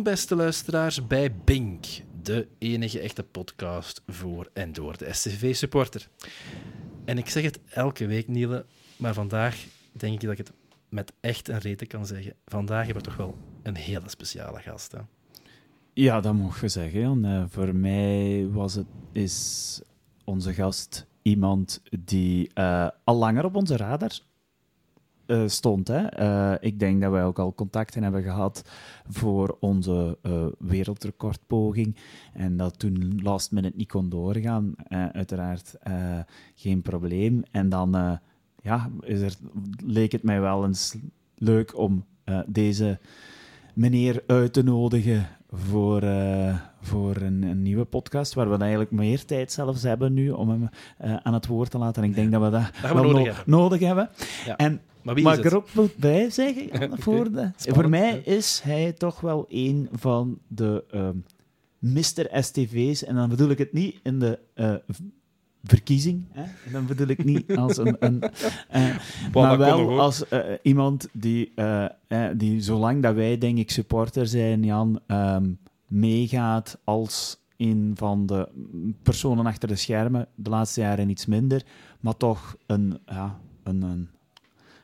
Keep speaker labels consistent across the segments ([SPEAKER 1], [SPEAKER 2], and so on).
[SPEAKER 1] Beste luisteraars, bij Bink, de enige echte podcast voor en door de SCV-supporter. En ik zeg het elke week, Niele, maar vandaag denk ik dat ik het met echt een reden kan zeggen. Vandaag hebben we toch wel een hele speciale gast. Hè?
[SPEAKER 2] Ja, dat mag je zeggen. Eh, voor mij was het, is onze gast iemand die eh, al langer op onze radar eh, stond. Hè. Eh, ik denk dat wij ook al contacten hebben gehad voor onze eh, wereldrecordpoging. En dat toen last minute niet kon doorgaan. Uiteraard geen probleem. En dan ja, is er, leek het mij wel eens leuk om deze meneer uit te nodigen voor, voor een, een nieuwe podcast, waar we eigenlijk meer tijd zelfs hebben nu om hem aan het woord te laten. En ik denk dat we dat,
[SPEAKER 1] we
[SPEAKER 2] wel
[SPEAKER 1] nodig
[SPEAKER 2] no-
[SPEAKER 1] hebben.
[SPEAKER 2] nodig hebben.
[SPEAKER 1] Ja.
[SPEAKER 2] En
[SPEAKER 1] Maar wie
[SPEAKER 2] maar
[SPEAKER 1] is
[SPEAKER 2] ik
[SPEAKER 1] het?
[SPEAKER 2] er ook moet bij zeggen, voor, de,
[SPEAKER 1] Spannend,
[SPEAKER 2] voor mij is hij toch wel een van de ehm Mr. STV's. En dan bedoel ik het niet in de eh, verkiezing. Hè? En dan bedoel ik niet als een... een eh, maar wel als eh, iemand die, die, zolang dat wij, denk ik, supporter zijn, Jan, ehm, meegaat als een van de personen achter de schermen. De laatste jaren iets minder, maar toch een... Ja, een, een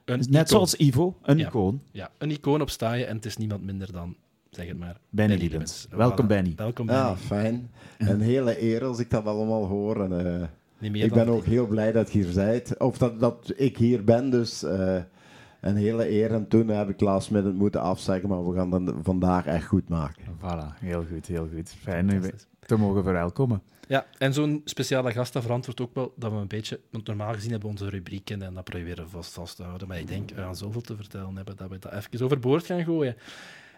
[SPEAKER 1] Een
[SPEAKER 2] net
[SPEAKER 1] icoon.
[SPEAKER 2] zoals Ivo, een
[SPEAKER 1] Ja.
[SPEAKER 2] icoon.
[SPEAKER 1] Ja, een icoon op en het is niemand minder dan, zeg het maar,
[SPEAKER 2] Benny
[SPEAKER 1] Benny
[SPEAKER 2] Liebens.
[SPEAKER 1] Liebens.
[SPEAKER 2] Welkom,
[SPEAKER 1] Voilà.
[SPEAKER 2] Benny.
[SPEAKER 1] Welkom, Benny.
[SPEAKER 3] Ja, fijn. Een hele eer als ik dat allemaal hoor. En, eh, ik ben ook heel blij dat je hier bent. Of dat, dat ik hier ben, dus eh, een hele eer. En toen heb ik last minute moeten afzeggen, maar we gaan het vandaag echt goed maken.
[SPEAKER 2] Voilà, heel goed, heel goed. Fijn u
[SPEAKER 1] Fantastisch.
[SPEAKER 2] te mogen verwelkomen.
[SPEAKER 1] Ja, en zo'n speciale gast dat verantwoordt ook wel dat we een beetje... Want normaal gezien hebben we onze rubrieken en dat proberen we vast, vast te houden. Maar ik denk, we gaan zoveel te vertellen hebben dat we dat even overboord gaan gooien.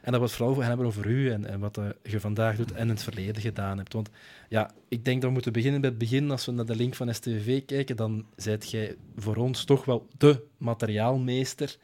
[SPEAKER 1] En dat we het vooral gaan hebben over u en, en wat eh, je vandaag doet en in het verleden gedaan hebt. Want ja, ik denk dat we moeten beginnen bij het begin. Als we naar de link van STV kijken, dan zijt jij voor ons toch wel de materiaalmeester.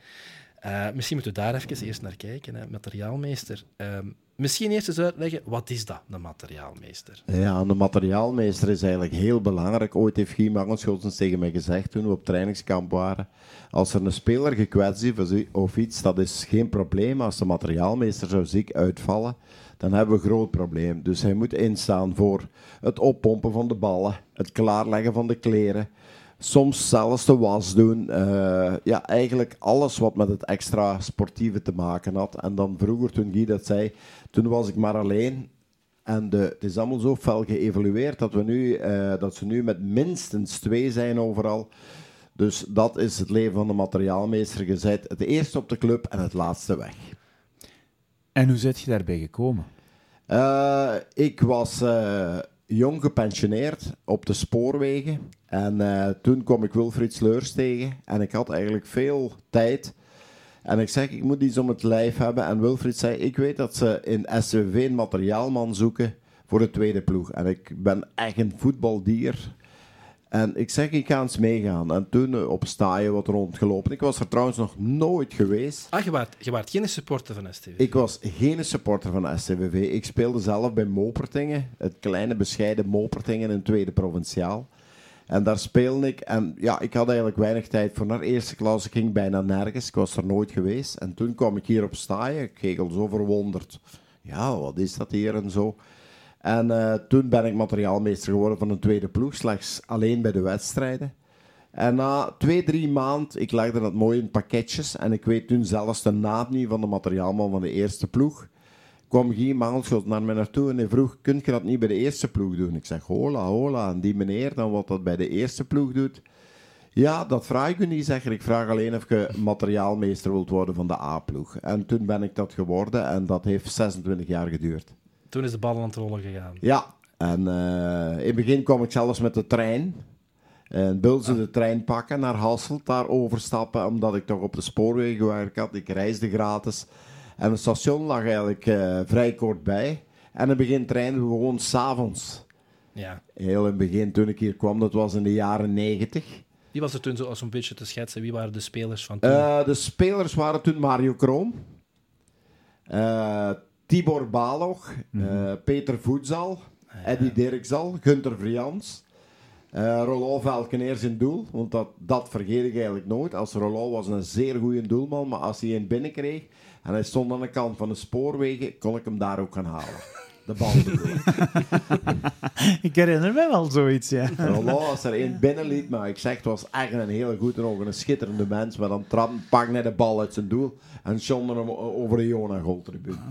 [SPEAKER 1] Eh, misschien moeten we daar even eerst naar kijken, hè, materiaalmeester. Ehm, misschien eerst eens uitleggen, wat is dat, een materiaalmeester?
[SPEAKER 3] Ja, de materiaalmeester is eigenlijk heel belangrijk. Ooit heeft Guy Margenschultens tegen mij gezegd toen we op trainingskamp waren. Als er een speler gekwetst is of iets, dat is geen probleem. Als de materiaalmeester zou ziek uitvallen, dan hebben we een groot probleem. Dus hij moet instaan voor het oppompen van de ballen, het klaarleggen van de kleren. Soms zelfs de was doen. Eh, ja, eigenlijk alles wat met het extra sportieve te maken had. En dan vroeger, toen Guy dat zei, toen was ik maar alleen. En de, het is allemaal zo fel geëvolueerd dat, we nu, eh, dat ze nu met minstens twee zijn overal. Dus dat is het leven van de materiaalmeester gezet. Het eerste op de club en het laatste weg.
[SPEAKER 2] En hoe zit je daarbij gekomen?
[SPEAKER 3] Eh, ik was eh, jong gepensioneerd op de spoorwegen. En toen kwam ik Wilfried Sleurs tegen. En ik had eigenlijk veel tijd. En ik zeg, ik moet iets om het lijf hebben. En Wilfried zei, ik weet dat ze in SWV een materiaalman zoeken voor de tweede ploeg. En ik ben echt een voetbaldier. En ik zeg, ik ga eens meegaan. En toen eh, op staaien wat rondgelopen. Ik was er trouwens nog nooit geweest.
[SPEAKER 1] Ah, je waart, je waart geen supporter van STV.
[SPEAKER 3] Ik was geen supporter van SCWV. Ik speelde zelf bij Mopertingen, het kleine bescheiden Mopertingen in tweede provinciaal. En daar speelde ik. En ja, ik had eigenlijk weinig tijd voor naar eerste klas. Ik ging bijna nergens. Ik was er nooit geweest. En toen kwam ik hier op staaien. Ik keek zo verwonderd. Ja, wat is dat hier en zo. En eh, toen ben ik materiaalmeester geworden van een tweede ploeg. Slechts alleen bij de wedstrijden. En na twee, drie maanden, ik legde dat mooi in pakketjes. En ik weet toen zelfs de naam niet van de materiaalman van de eerste ploeg. Kwam Guy Mangelschot naar mij naartoe en hij vroeg, kun je dat niet bij de eerste ploeg doen? Ik zeg, hola, hola. En die meneer dan wat dat bij de eerste ploeg doet. Ja, dat vraag ik u niet, zeg ik. Ik vraag alleen of je materiaalmeester wilt worden van de A-ploeg. En toen ben ik dat geworden en dat heeft 26 jaar geduurd.
[SPEAKER 1] Toen is de bal aan het rollen gegaan.
[SPEAKER 3] Ja, en eh, in het begin kwam ik zelfs met de trein. En Bulze de trein pakken naar Hasselt, daar overstappen, omdat ik toch op de spoorwegen gewerkt had. Ik reisde gratis. En het station lag eigenlijk eh, vrij kort bij. En in het begin trainden we gewoon s'avonds.
[SPEAKER 1] Ja.
[SPEAKER 3] Heel in het begin, toen ik hier kwam, dat was in de jaren negentig.
[SPEAKER 1] Wie was er toen zo als een beetje te schetsen? Wie waren de spelers van toen?
[SPEAKER 3] Eh, de spelers waren toen Mario Kroon, eh, Tibor Balog, eh, Peter Voetzal, Eddie Dirkzal, Gunter Vrians, Eh Rollo Valkeneers in doel, want dat, dat vergeet ik eigenlijk nooit. Als Rollo was een zeer goede doelman, maar als hij een binnen kreeg en hij stond aan de kant van de spoorwegen, kon ik hem daar ook gaan halen. De bal ik.
[SPEAKER 2] Herinner me wel zoiets, ja.
[SPEAKER 3] Rollo, als er één binnenliet, maar ik zeg, het was echt een hele goede, ook een schitterende mens, maar dan trap, pak hij de bal uit zijn doel en zonde hem over de Jona goaltribune.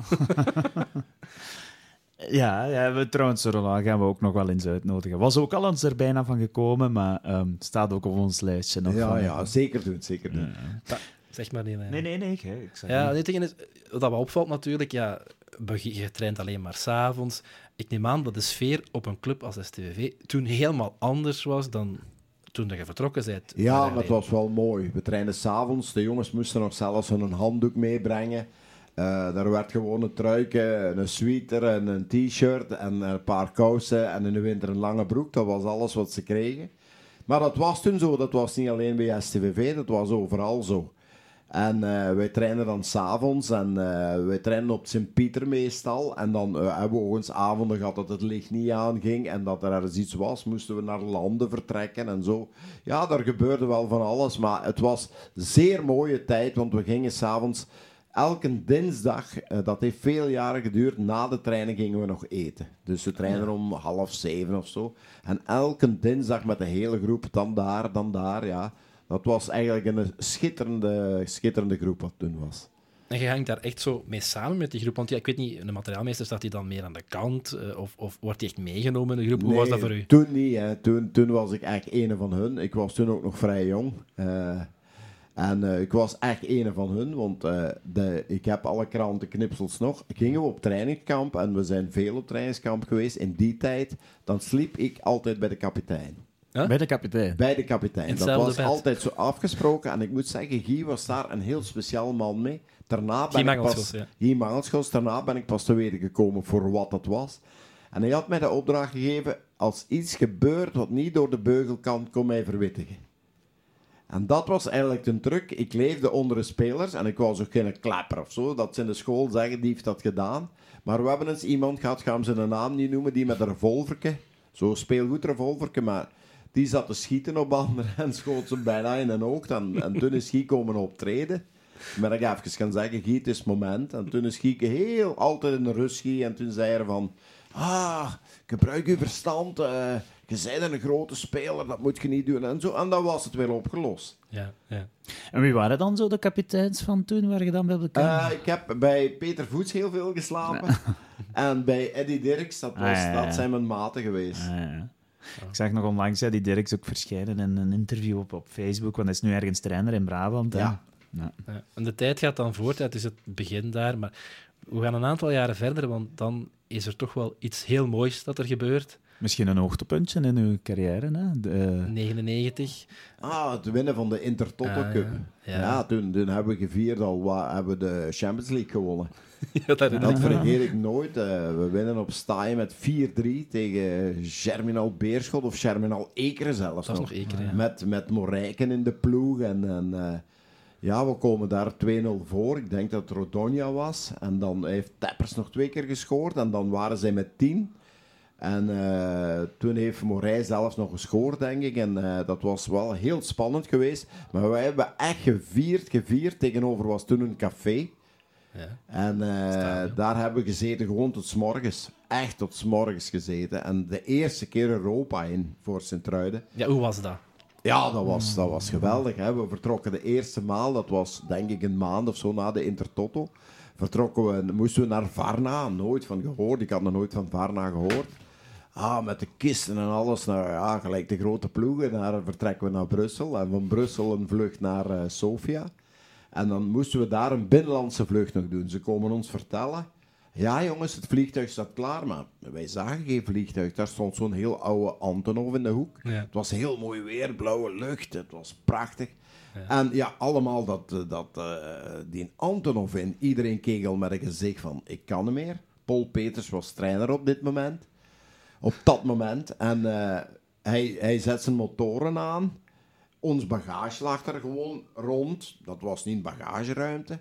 [SPEAKER 2] Ja, ja we, trouwens, Roland gaan we ook nog wel eens uitnodigen. Was ook al eens er bijna van gekomen, maar ehm, staat ook op ons lijstje nog.
[SPEAKER 3] Ja,
[SPEAKER 2] van,
[SPEAKER 3] ja, zeker doen, zeker doen.
[SPEAKER 1] Zeg maar niet.
[SPEAKER 2] Nee, nee, nee. Ik, ik zeg
[SPEAKER 1] Ja,
[SPEAKER 2] niet.
[SPEAKER 1] is, wat me opvalt natuurlijk, ja, je traint alleen maar s'avonds. Ik neem aan dat de sfeer op een club als STVV toen helemaal anders was dan toen je vertrokken bent.
[SPEAKER 3] Ja,
[SPEAKER 1] Maar
[SPEAKER 3] het was wel mooi. We trainden s'avonds. De jongens moesten nog zelfs een handdoek meebrengen. Eh daar werd gewoon een truikje, een sweater en een t-shirt en een paar kousen en in de winter een lange broek. Dat was alles wat ze kregen. Maar dat was toen zo. Dat was niet alleen bij STVV, dat was overal zo. En eh, wij trainen dan s'avonds en eh, wij trainen op Sint-Pieter meestal. En dan eh, hebben we ook eens avonden gehad dat het licht niet aanging en dat er ergens iets was. Moesten we naar landen vertrekken en zo. Ja, daar gebeurde wel van alles, maar het was zeer mooie tijd, want we gingen s'avonds... Elke dinsdag, dat heeft veel jaren geduurd, na de training gingen we nog eten. Dus we trainen om half zeven of zo. En elke dinsdag met de hele groep, dan daar, dan daar, ja. Dat was eigenlijk een schitterende, schitterende groep wat toen was.
[SPEAKER 1] En je hangt daar echt zo mee samen met die groep. Want ja, ik weet niet, de materiaalmeester staat hij dan meer aan de kant? eh, of, of wordt hij echt meegenomen in de groep? Hoe was dat voor u?
[SPEAKER 3] Toen niet. Hè. Toen, toen was ik echt een van hun. Ik was toen ook nog vrij jong. Eh, en eh, ik was echt een van hun, want de, ik heb alle krantenknipsels nog. Gingen we op trainingskamp, en we zijn veel op trainingskamp geweest in die tijd, dan sliep ik altijd bij de kapitein.
[SPEAKER 2] Bij de kapitein.
[SPEAKER 3] Bij de kapitein.
[SPEAKER 1] In
[SPEAKER 3] Dat was
[SPEAKER 1] bed.
[SPEAKER 3] altijd zo afgesproken. En ik moet zeggen, Guy was daar een heel speciaal man mee. Daarna ben
[SPEAKER 1] Guy
[SPEAKER 3] ik pas...
[SPEAKER 1] Ja.
[SPEAKER 3] Guy Mangelschos. Daarna ben ik pas te weten gekomen voor wat het was. En hij had mij de opdracht gegeven, als iets gebeurt wat niet door de beugel kan, kom mij verwittigen. En dat was eigenlijk de truc. Ik leefde onder de spelers en ik was ook geen klapper of zo. Dat ze in de school zeggen, die heeft dat gedaan. Maar we hebben eens iemand gehad, gaan ze zijn naam niet noemen, die met een revolverke, zo'n speelgoed revolverke, maar die zat te schieten op anderen en schoot ze bijna in een oog. En, en toen is Guy komen optreden. Maar ik even gaan zeggen, Guy, het is het moment. En toen is Guy heel altijd in de rust. En toen zei hij van, ah, gebruik je verstand. eh, je bent een grote speler, dat moet je niet doen. En, zo. en dan was het weer opgelost.
[SPEAKER 1] Ja, ja.
[SPEAKER 2] En wie waren dan zo de kapiteins van toen, waar je dan bij bekend?
[SPEAKER 3] Eh, ik heb bij Peter Voets heel veel geslapen. En bij Eddie Dirks, dat, was,
[SPEAKER 2] Ah, ja, ja.
[SPEAKER 3] dat zijn mijn maten geweest.
[SPEAKER 2] Ah, ja. Ik zag nog onlangs ja, die Dirks ook verschijnen in een interview op, op Facebook, want hij is nu ergens trainer in Brabant.
[SPEAKER 3] Ja.
[SPEAKER 2] Ja.
[SPEAKER 1] Ja, en de tijd gaat dan voort, het is het begin daar, maar we gaan een aantal jaren verder, want dan is er toch wel iets heel moois dat er gebeurt.
[SPEAKER 2] Misschien een hoogtepuntje in uw carrière. Hè? De, eh,
[SPEAKER 1] 99.
[SPEAKER 3] Ah, het winnen van de Intertoto
[SPEAKER 1] Ah,
[SPEAKER 3] Cup.
[SPEAKER 1] ja.
[SPEAKER 3] Ja,
[SPEAKER 1] Ja.
[SPEAKER 3] toen, toen hebben we gevierd al, wat, hebben we de Champions League gewonnen.
[SPEAKER 1] Ja, dat
[SPEAKER 3] Dat vergeet ik nooit. Eh, we winnen op Staaien met 4-3 tegen Germinal Beerschot of Germinal Ekeren zelfs
[SPEAKER 1] Dat
[SPEAKER 3] nog.
[SPEAKER 1] nog Ekeren, ja.
[SPEAKER 3] Met, met Morijken in de ploeg. En, en eh, ja, we komen daar 2-0 voor. Ik denk dat het Rodonia was. En dan heeft Teppers nog twee keer gescoord. En dan waren zij met 10. En eh, toen heeft Morij zelfs nog gescoord, denk ik. En dat was wel heel spannend geweest. Maar wij hebben echt gevierd, gevierd. Tegenover was toen een café.
[SPEAKER 1] Ja.
[SPEAKER 3] En eh, daar hebben we gezeten gewoon tot 's morgens. Echt tot 's morgens gezeten. En de eerste keer Europa in voor Sint-Truiden.
[SPEAKER 1] ja, hoe was dat?
[SPEAKER 3] Ja, dat was, dat was geweldig. Hè. We vertrokken de eerste maal, dat was denk ik een maand of zo na de Intertoto. Vertrokken we, moesten we naar Varna, nooit van gehoord. Ik had nog nooit van Varna gehoord. Ah, met de kisten en alles, ja, gelijk de grote ploegen. Daar vertrekken we naar Brussel. En van Brussel een vlucht naar eh, Sofia. En dan moesten we daar een binnenlandse vlucht nog doen. Ze komen ons vertellen. Ja, jongens, het vliegtuig staat klaar. Maar wij zagen geen vliegtuig. Daar stond zo'n heel oude Antonov in de hoek.
[SPEAKER 1] Ja.
[SPEAKER 3] Het was heel mooi weer, blauwe lucht. Het was prachtig. En ja, allemaal dat, eh, dat, eh, die Antonov in. Iedereen kegel met een gezicht van, ik kan niet meer. Paul Peters was trainer op dit moment. Op dat moment. En eh, hij, hij zet zijn motoren aan. Ons bagage lag er gewoon rond. Dat was niet bagageruimte.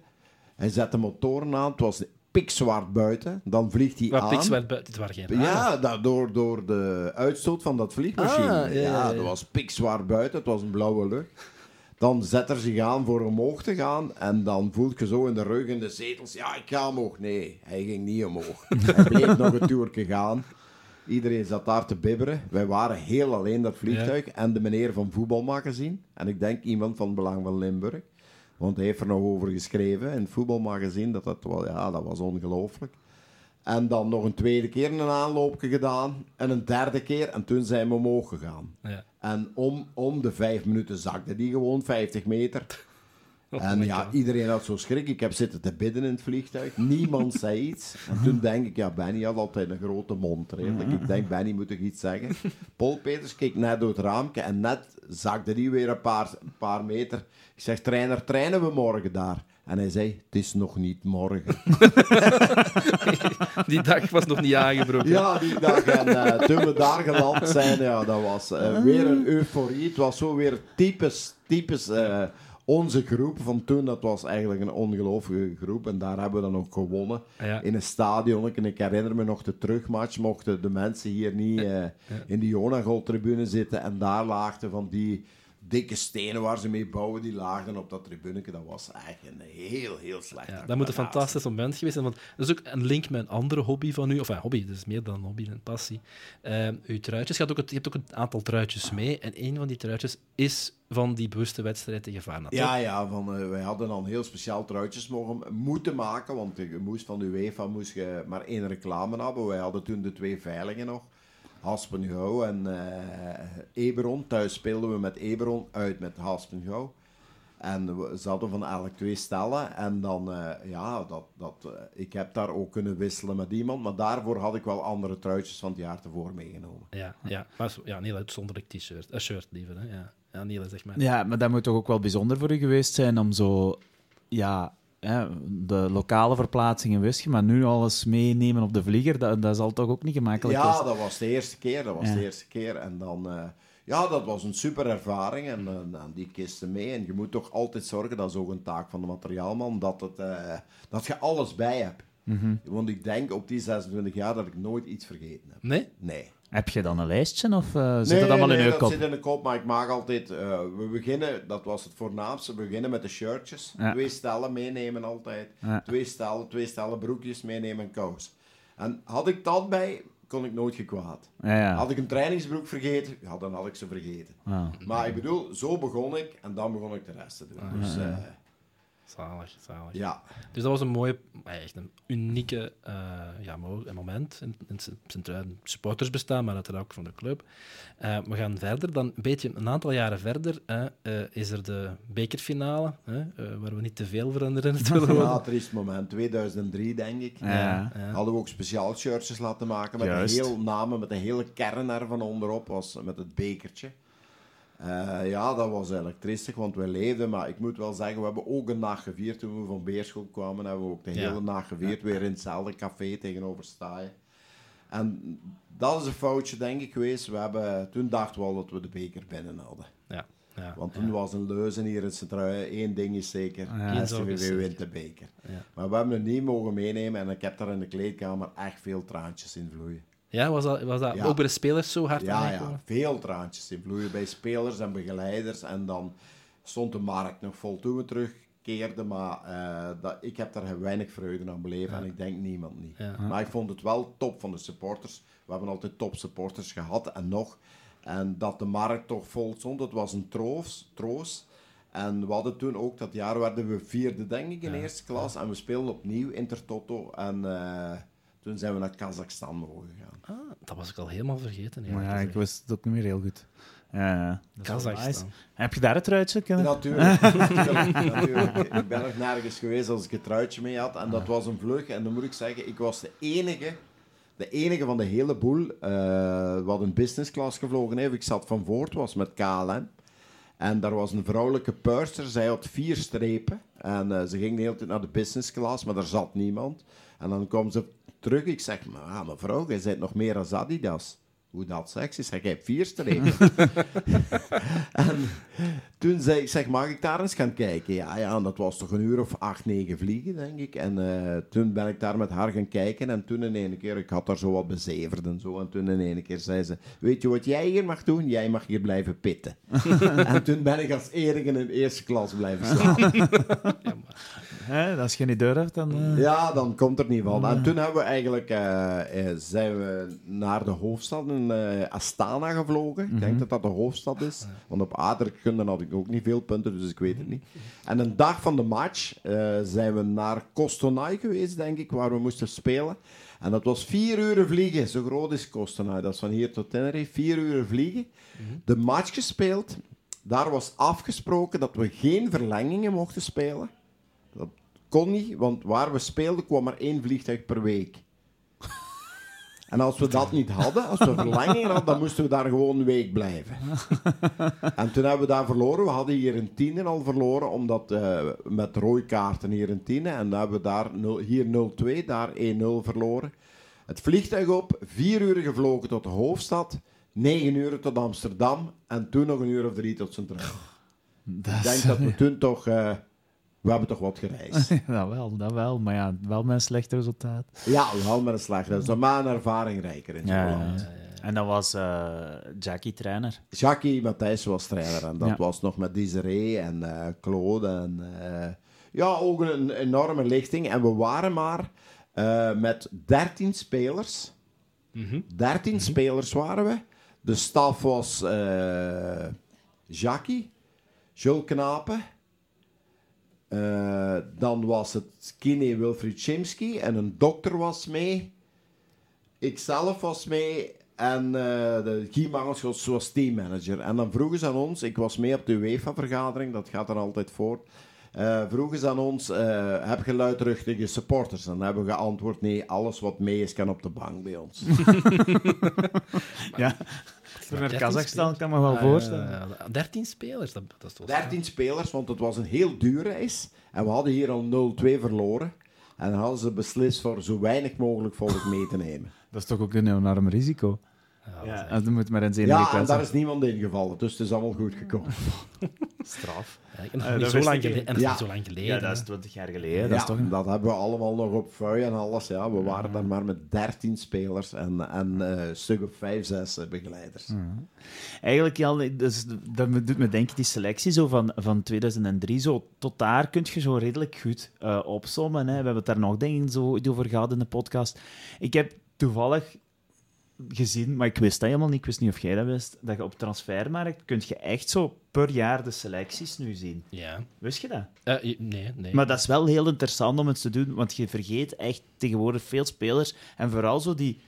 [SPEAKER 3] Hij zet de motoren aan. Het was pikzwart buiten. Dan vliegt hij aan.
[SPEAKER 1] pikzwart buiten, dit waren geen
[SPEAKER 3] Ja, dat, door, de uitstoot van dat vliegmachine.
[SPEAKER 1] Ah, ja,
[SPEAKER 3] ja,
[SPEAKER 1] ja, ja.
[SPEAKER 3] dat was pikzwaar buiten. Het was een blauwe lucht. Dan zet er zich aan voor omhoog te gaan. En dan voelt je zo in de rug in de zetels. Ja, ik ga omhoog. Nee, hij ging niet omhoog. hij bleef nog een toertje gaan. Iedereen zat daar te bibberen. Wij waren heel alleen dat vliegtuig. En de meneer van Voetbalmagazine. En ik denk iemand van Belang van Limburg. Want hij heeft er nog over geschreven in het voetbalmagazine. Dat, dat, wel, ja, dat was ongelooflijk. En dan nog een tweede keer een aanloopje gedaan. En een derde keer. En toen zijn we omhoog gegaan.
[SPEAKER 1] Ja.
[SPEAKER 3] En om, om de vijf minuten zakte die gewoon 50 meter.
[SPEAKER 1] Oh
[SPEAKER 3] En ja,
[SPEAKER 1] God.
[SPEAKER 3] iedereen had zo schrik. Ik heb zitten te bidden in het vliegtuig. Niemand zei iets. En toen denk ik, ja, Benny had altijd een grote mond. Redelijk. Ik denk, Benny moet toch iets zeggen. Paul Peters keek net door het raampje en net zakte die weer een paar, een paar meter. Ik zeg, trainer, trainen we morgen daar? En hij zei, het is nog niet morgen.
[SPEAKER 1] Die dag was nog niet aangebroken.
[SPEAKER 3] Ja, die dag. En eh, toen we daar geland zijn, ja, dat was eh, weer een euforie. Het was zo weer typisch, typisch eh, onze groep van toen. Dat was eigenlijk een ongelooflijke groep. En daar hebben we dan ook gewonnen.
[SPEAKER 1] Ja.
[SPEAKER 3] In een stadion. En ik herinner me nog de terugmatch. Mochten de mensen hier niet eh, in de Jonagol-tribune zitten. En daar laagden van die dikke stenen waar ze mee bouwen. Die laagden op dat tribuneke. Dat was echt een heel, heel slecht.
[SPEAKER 1] Ja, dat moet een fantastisch moment geweest zijn. Want dat is ook een link met een andere hobby van u. Of een hobby, dat is meer dan een hobby, een passie. Ehm uw truitjes. Je, had ook het- je hebt ook een aantal truitjes mee. En een van die truitjes is van die bewuste wedstrijd tegen Varna.
[SPEAKER 3] Ja, ja van, eh, wij hadden dan heel speciaal truitjes mogen, moeten maken, want je moest van de UEFA moest je maar één reclame hebben. Wij hadden toen de twee veilingen nog, Haspengouw en eh Eberon. Thuis speelden we met Eberon, uit met Haspengouw. En we, ze hadden van elk twee stellen. En dan, eh, ja, dat, dat, eh, ik heb daar ook kunnen wisselen met iemand. Maar daarvoor had ik wel andere truitjes van het jaar tevoor meegenomen.
[SPEAKER 1] Ja, ja. Maar ja, een heel uitzonderlijk t-shirt. Een shirt liever, hè. Ja, ja zeg maar.
[SPEAKER 2] Ja, maar dat moet toch ook wel bijzonder voor u geweest zijn om zo, ja, hè, de lokale verplaatsingen wist je, maar nu alles meenemen op de vlieger, dat, dat zal toch ook niet gemakkelijk
[SPEAKER 3] Ja,
[SPEAKER 2] zijn.
[SPEAKER 3] dat was de eerste keer. Dat was
[SPEAKER 2] Ja.
[SPEAKER 3] de eerste keer. En dan, eh, ja, dat was een super ervaring. En dan die kisten mee. En je moet toch altijd zorgen, dat is ook een taak van de materiaalman, dat, het, eh, dat je alles bij hebt.
[SPEAKER 2] Mhm.
[SPEAKER 3] Want ik denk op die 26 jaar dat ik nooit iets vergeten heb.
[SPEAKER 1] Nee?
[SPEAKER 3] Nee.
[SPEAKER 2] Heb je dan een lijstje of eh, zit
[SPEAKER 3] nee,
[SPEAKER 2] dat allemaal
[SPEAKER 3] nee,
[SPEAKER 2] in
[SPEAKER 3] dat
[SPEAKER 2] kop?
[SPEAKER 3] zit in de kop, maar ik maak altijd... eh, we beginnen, dat was het voornaamste, we beginnen met de shirtjes.
[SPEAKER 2] Ja.
[SPEAKER 3] Twee stellen meenemen altijd.
[SPEAKER 2] Ja.
[SPEAKER 3] Twee stellen, twee stellen broekjes meenemen en kous. En had ik dat bij, kon ik nooit gekwaad.
[SPEAKER 2] Ja, ja.
[SPEAKER 3] Had ik een trainingsbroek vergeten, ja, dan had ik ze vergeten.
[SPEAKER 2] Ah.
[SPEAKER 3] Maar ik bedoel, zo begon ik en dan begon ik de rest te doen. Dus eh,
[SPEAKER 1] Zalig, zalig.
[SPEAKER 3] ja,
[SPEAKER 1] Dus dat was een mooie, echt een unieke eh, ja, moment in, in het Sint-Truiden supporters bestaan, maar uiteraard ook van de club. Eh, we gaan verder. Dan een beetje een aantal jaren verder hè, eh, is er de bekerfinale, hè, eh, waar we niet te veel veranderen willen
[SPEAKER 3] ja, triest moment. 2003, denk ik.
[SPEAKER 2] Ja.
[SPEAKER 1] Ja.
[SPEAKER 3] Hadden we ook speciaal shirtjes laten maken met
[SPEAKER 2] Juist.
[SPEAKER 3] een heel namen, met een hele kern ervan onderop, was met het bekertje. Eh, ja, dat was eigenlijk triestig, want we leefden, maar ik moet wel zeggen, we hebben ook een nacht gevierd. Toen we van Beerschot kwamen, hebben we ook de
[SPEAKER 1] Ja.
[SPEAKER 3] hele nacht gevierd, weer in hetzelfde café tegenover Staaien. En dat is een foutje, denk ik, geweest. We hebben, toen dachten we al dat we de beker binnen hadden.
[SPEAKER 1] Ja, ja,
[SPEAKER 3] Want toen was een leuzen hier in Sint-Truiden. Één ding is zeker,
[SPEAKER 2] Ja,
[SPEAKER 1] Eén zeker.
[SPEAKER 3] wint de beker.
[SPEAKER 1] ja.
[SPEAKER 3] Maar we hebben het niet mogen meenemen en ik heb daar in de kleedkamer echt veel traantjes in vloeien.
[SPEAKER 1] Ja, was dat, was dat
[SPEAKER 3] Ja.
[SPEAKER 1] ook bij de spelers zo hard
[SPEAKER 3] Ja,
[SPEAKER 1] aangekomen?
[SPEAKER 3] ja, veel traantjes in vloeien bij spelers en begeleiders. En dan stond de markt nog vol toen we terugkeerden. Maar eh, dat, ik heb daar weinig vreugde aan beleven en ik denk niemand niet. Maar ik vond het wel top van de supporters. We hebben altijd top supporters gehad en nog. En dat de markt toch vol stond, dat was een troost. troost. En we hadden toen ook, dat jaar werden we vierde denk ik in eerste klas. En we speelden opnieuw Intertoto. En eh, toen zijn we naar Kazachstan mogen gaan.
[SPEAKER 1] Ah, dat was ik al helemaal vergeten.
[SPEAKER 2] Maar ja, ik wist het ook niet meer heel goed.
[SPEAKER 1] Kazachstan.
[SPEAKER 2] nice. Heb je daar het truitje? Kenneth?
[SPEAKER 3] Natuurlijk, natuurlijk, natuurlijk. Ik ben nog nergens geweest als ik het truitje mee had. En dat was een vlug. En dan moet ik zeggen, ik was de enige, de enige van de hele boel eh, wat een business class gevlogen heeft. Ik zat van voor, het was met KLM. En daar was een vrouwelijke purser, zij had vier strepen. En eh, ze ging de hele tijd naar de business class, maar daar zat niemand. En dan kwam ze terug, ik zeg, maar ah, mevrouw, jij bent nog meer als Adidas. Hoe dat? Ze zeg, jij hebt vier strepen. en toen zei ik, zeg, mag ik daar eens gaan kijken? Ja, ja, en dat was toch een uur of acht, negen vliegen, denk ik. En eh, toen ben ik daar met haar gaan kijken. En toen in ene keer, ik had daar zo wat bezeverd en zo. En toen in ene keer zei ze, weet je wat jij hier mag doen? Jij mag hier blijven pitten. en toen ben ik als enige in eerste klas blijven staan.
[SPEAKER 2] Hè, als je niet durft, dan... eh,
[SPEAKER 3] Ja, dan komt er niet van. En toen hebben we eigenlijk, eh, zijn we naar de hoofdstad in eh, Astana gevlogen. Ik denk dat dat de hoofdstad is. Want op aardrijkskunde had ik ook niet veel punten, dus ik weet het niet. En een dag van de match eh, zijn we naar Kostonai geweest, denk ik, waar we moesten spelen. En dat was vier uur vliegen. Zo groot is Kostonai. Dat is van hier tot Tenerife. Vier uur vliegen. De match gespeeld. Daar was afgesproken dat we geen verlengingen mochten spelen. Dat kon niet, want waar we speelden kwam maar één vliegtuig per week. En als we dat niet hadden, als we verlengingen hadden, dan moesten we daar gewoon een week blijven. En toen hebben we daar verloren. We hadden hier een tiende al verloren, omdat eh, met rooikaarten hier een tiende. En dan hebben we daar nul- hier 0-2, daar 1-0 verloren. Het vliegtuig op, vier uur gevlogen tot de hoofdstad, negen uur tot Amsterdam en toen nog een uur of drie tot Centraal. Ik denk dat we toen toch... eh, we hebben toch wat gereisd.
[SPEAKER 2] dat wel, dat wel. Maar ja, wel met een slecht resultaat.
[SPEAKER 3] Ja, wel met een slag. Dat is maar een ervaring rijker in
[SPEAKER 2] Ja,
[SPEAKER 3] Zoland.
[SPEAKER 2] ja. En dat was eh, Jackie trainer.
[SPEAKER 3] Jackie Matthijs was trainer en dat
[SPEAKER 2] Ja.
[SPEAKER 3] was nog met Desiree en eh, Claude. En, eh, ja, ook een enorme lichting. En we waren maar eh, met 13 spelers. 13 spelers waren we. De staf was eh Jackie, Jules Knapen. Eh, dan was het Kine Wilfried Chimsky en een dokter was mee. Ikzelf was mee en eh de Guy Mangelschots was teammanager. En dan vroegen ze aan ons, ik was mee op de UEFA-vergadering, dat gaat er altijd voor. eh, vroegen ze aan ons, eh, heb je luidruchtige supporters? En dan hebben we geantwoord, nee, alles wat mee is kan op de bank bij ons.
[SPEAKER 2] Ja, voor naar
[SPEAKER 1] 13
[SPEAKER 2] Kazachstan
[SPEAKER 1] spelers?
[SPEAKER 2] kan me wel
[SPEAKER 1] Ah,
[SPEAKER 2] voorstellen.
[SPEAKER 1] ja, ja. 13 spelers, dat, dat is toch
[SPEAKER 3] 13 spelers, want het was een heel duur reis. En we hadden hier al 0-2 verloren. En dan hadden ze beslist voor zo weinig mogelijk volk mee te nemen.
[SPEAKER 2] Dat is toch ook een enorm risico.
[SPEAKER 1] Ja,
[SPEAKER 2] Ja, dat moet maar eens één
[SPEAKER 3] Ja, en daar is niemand ingevallen, dus het is allemaal goed gekomen.
[SPEAKER 2] straf.
[SPEAKER 1] Ja, en dat
[SPEAKER 2] Eh,
[SPEAKER 1] niet zo lang geleden. En dat is
[SPEAKER 3] Ja.
[SPEAKER 1] zo lang geleden.
[SPEAKER 2] Ja, dat is. 20 jaar geleden. dat
[SPEAKER 3] ja,
[SPEAKER 2] is toch een...
[SPEAKER 3] dat hebben we allemaal nog op vuil en alles. Ja, we waren daar maar met 13 spelers en, en eh, een stuk of 5, 6 begeleiders.
[SPEAKER 2] Eigenlijk, Jan, dus, dat doet me denken, die selectie zo van, van 2003, zo, tot daar kun je zo redelijk goed eh opsommen. Hè. We hebben het daar nog denk ik zo over gehad in de podcast. Ik heb toevallig gezien, maar ik wist dat helemaal niet, ik wist niet of jij dat wist, dat je op transfermarkt kun je echt zo per jaar de selecties nu zien.
[SPEAKER 1] Ja.
[SPEAKER 2] Wist je dat?
[SPEAKER 1] Eh, nee, nee.
[SPEAKER 2] Maar dat is wel heel interessant om eens te doen, want je vergeet echt tegenwoordig veel spelers. En vooral zo die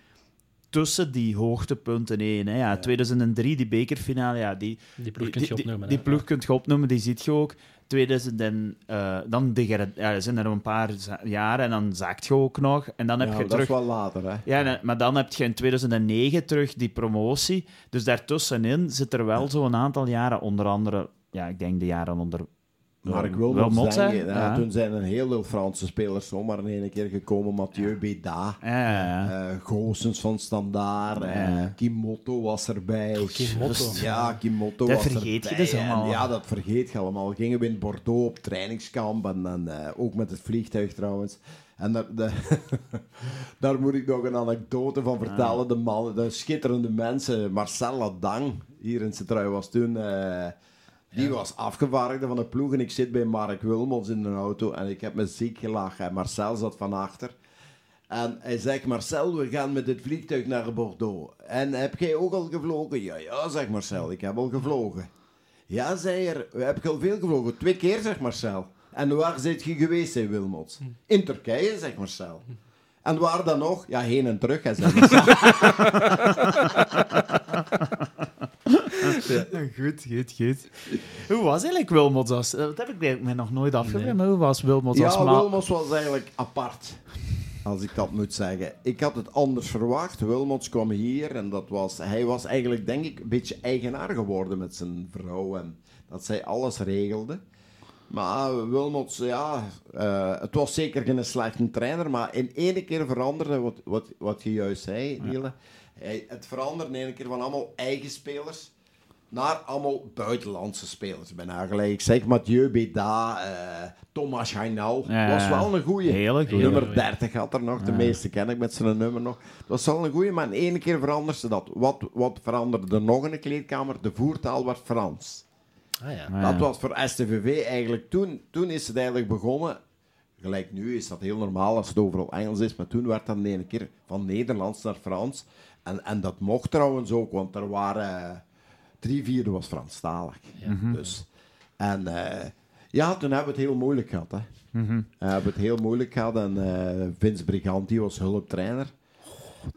[SPEAKER 2] tussen die hoogtepunten in. Hè. Ja, 2003, die bekerfinale, ja, die,
[SPEAKER 1] die ploeg
[SPEAKER 2] die,
[SPEAKER 1] kun je
[SPEAKER 2] die-
[SPEAKER 1] opnoemen.
[SPEAKER 2] die
[SPEAKER 1] hè.
[SPEAKER 2] ploeg kun je opnoemen, die ziet je ook. 2000 en, eh, dan degra- ja, zijn er een paar jaren en dan zakt je ook nog. En dan heb
[SPEAKER 3] Ja,
[SPEAKER 2] je
[SPEAKER 3] dat
[SPEAKER 2] terug...
[SPEAKER 3] is wel later, hè.
[SPEAKER 2] Ja, maar dan heb je in 2009 terug die promotie. Dus daartussenin zit er wel zo'n aantal jaren, onder andere, ja, ik denk de jaren onder.
[SPEAKER 3] Maar ik
[SPEAKER 2] eh,
[SPEAKER 3] wil
[SPEAKER 2] wel
[SPEAKER 3] nog zeggen, ja, toen zijn er heel veel Franse spelers zomaar in één keer gekomen. Mathieu Beda,
[SPEAKER 2] Ja, ja, ja.
[SPEAKER 3] eh Goossens van Standaard, eh,
[SPEAKER 2] Ja.
[SPEAKER 3] Kimotto was erbij.
[SPEAKER 1] Kimotto.
[SPEAKER 3] Ja, Kimotto
[SPEAKER 2] Dat
[SPEAKER 3] was
[SPEAKER 2] vergeet je dus
[SPEAKER 3] En
[SPEAKER 2] allemaal.
[SPEAKER 3] Ja, dat vergeet je allemaal. Gingen we in Bordeaux op trainingskamp en, en eh, ook met het vliegtuig trouwens. En daar, de- daar moet ik nog een anekdote van vertellen. De man, de schitterende mensen, Marcel Ladang, hier in Centraal was toen... eh, die was afgevaardigde van de ploeg en ik zit bij Mark Wilmots in een auto en ik heb me ziek gelachen. En Marcel zat van achter. En hij zegt, Marcel, we gaan met het vliegtuig naar Bordeaux. En heb jij ook al gevlogen? Ja, ja, zegt Marcel, ik heb al gevlogen. Ja, zei er, heb je al veel gevlogen? Twee keer, zegt Marcel. En waar zit je geweest, zei Wilmots? In Turkije, zegt Marcel. En waar dan nog? Ja, heen en terug, hè, zei Marcel.
[SPEAKER 2] Goed, goed, goed. Hoe was eigenlijk Wilmots als... eh, Dat heb ik eigenlijk mij nog nooit afgevraagd, maar hoe was Wilmots als
[SPEAKER 3] Ja, Wilmots was eigenlijk apart. Als ik dat moet zeggen. Ik had het anders verwacht. Wilmots kwam hier en dat was, hij was eigenlijk, denk ik, een beetje eigenaar geworden met zijn vrouw. En dat zij alles regelde. Maar Wilmots, ja, eh, het was zeker geen slechte trainer. Maar in één keer veranderde wat, wat, wat je juist zei, Niele. Hij, het veranderde in één keer van allemaal eigen spelers naar allemaal buitenlandse spelers. Bijna gelijk. Ik zeg Mathieu Beda, eh, Thomas Hainal.
[SPEAKER 2] Ja,
[SPEAKER 3] was wel een goeie.
[SPEAKER 2] hele goeie.
[SPEAKER 3] Nummer 30 had er nog. De meeste ken ik met zijn nummer nog. Dat was wel een goeie, maar in één keer veranderde ze dat. Wat, wat veranderde er nog in de kleedkamer? De voertaal werd Frans.
[SPEAKER 1] Ah ja.
[SPEAKER 2] Ah, ja.
[SPEAKER 3] Dat was voor STVV eigenlijk toen, toen is het eigenlijk begonnen. Gelijk nu is dat heel normaal als het overal Engels is, maar toen werd dat in één keer van Nederlands naar Frans. En, en dat mocht trouwens ook, want er waren drie vierde was Franstalig. Dus, en eh, ja, toen hebben we het heel moeilijk gehad. Hè.
[SPEAKER 2] Mhm.
[SPEAKER 3] We hebben het heel moeilijk gehad en eh, Vince Briganti was hulptrainer.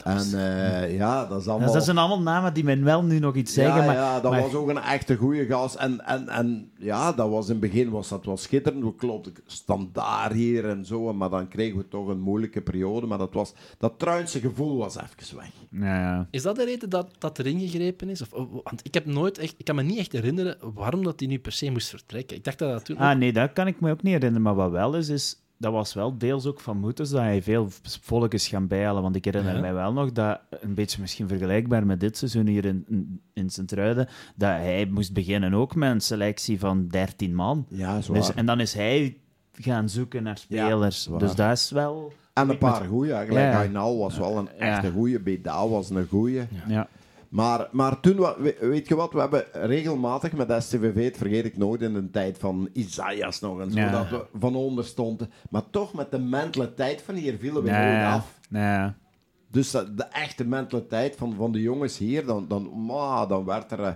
[SPEAKER 3] En eh, ja, dat is allemaal...
[SPEAKER 2] Dus dat zijn allemaal namen die men wel nu nog iets zeggen,
[SPEAKER 3] ja,
[SPEAKER 2] maar...
[SPEAKER 3] ja, dat
[SPEAKER 2] maar-
[SPEAKER 3] was ook een echte goede gast. En, en, en ja, dat was in het begin was dat wel schitterend. We klopten standaard hier en zo. Maar dan kregen we toch een moeilijke periode. Maar dat, was, dat truinse gevoel was even weg.
[SPEAKER 2] Ja, ja.
[SPEAKER 1] Is dat de reden dat, dat er ingegrepen is? Of, of- want ik heb nooit echt, ik kan me niet echt herinneren waarom dat hij nu per se moest vertrekken. Ik dacht dat dat toen.
[SPEAKER 2] Ah, nee, dat kan ik me ook niet herinneren. Maar wat wel is, is... Dat was wel deels ook van Moeters dat hij veel volk is gaan bijhalen. Want ik herinner
[SPEAKER 1] Ja.
[SPEAKER 2] mij wel nog dat, een beetje misschien vergelijkbaar met dit seizoen hier in, in, in Sint-Truiden, dat hij moest beginnen ook met een selectie van 13 man.
[SPEAKER 3] Ja, zo
[SPEAKER 2] Dus, en dan is hij gaan zoeken naar spelers. dus dat is wel...
[SPEAKER 3] En een paar goeie. Gelijk
[SPEAKER 2] Ja.
[SPEAKER 3] Was wel een echte goeie. Bedaal was een goeie.
[SPEAKER 2] Ja.
[SPEAKER 3] Maar, maar toen, weet je wat, we hebben regelmatig met STVV, het vergeet ik nooit, in de tijd van Isaias nog
[SPEAKER 2] Ja.
[SPEAKER 3] dat we van onder stonden. Maar toch met de mentaliteit van hier vielen we
[SPEAKER 2] Ja,
[SPEAKER 3] af. Dus de echte mentaliteit van, van de jongens hier, dan, dan, ma, dan werd er... eh,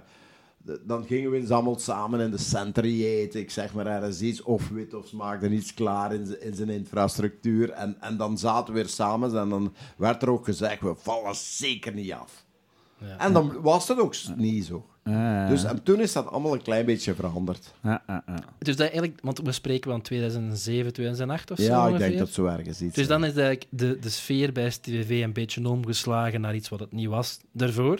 [SPEAKER 3] Dan gingen we eens allemaal samen in de century eten, ik zeg maar ergens iets. Of wit of maakte iets klaar in, in zijn infrastructuur. En, en dan zaten we weer samen en dan werd er ook gezegd, we vallen zeker niet af.
[SPEAKER 1] Ja.
[SPEAKER 3] En dan was het ook niet zo. Dus en toen is dat allemaal een klein beetje veranderd.
[SPEAKER 2] ja, ja, ja.
[SPEAKER 1] Dus dat eigenlijk, want we spreken van 2007, 2008 of zo.
[SPEAKER 3] Ja, ik denk dat zo ergens iets
[SPEAKER 1] Dus dan is eigenlijk de, de sfeer bij STVV een beetje omgeslagen naar iets wat het niet was daarvoor.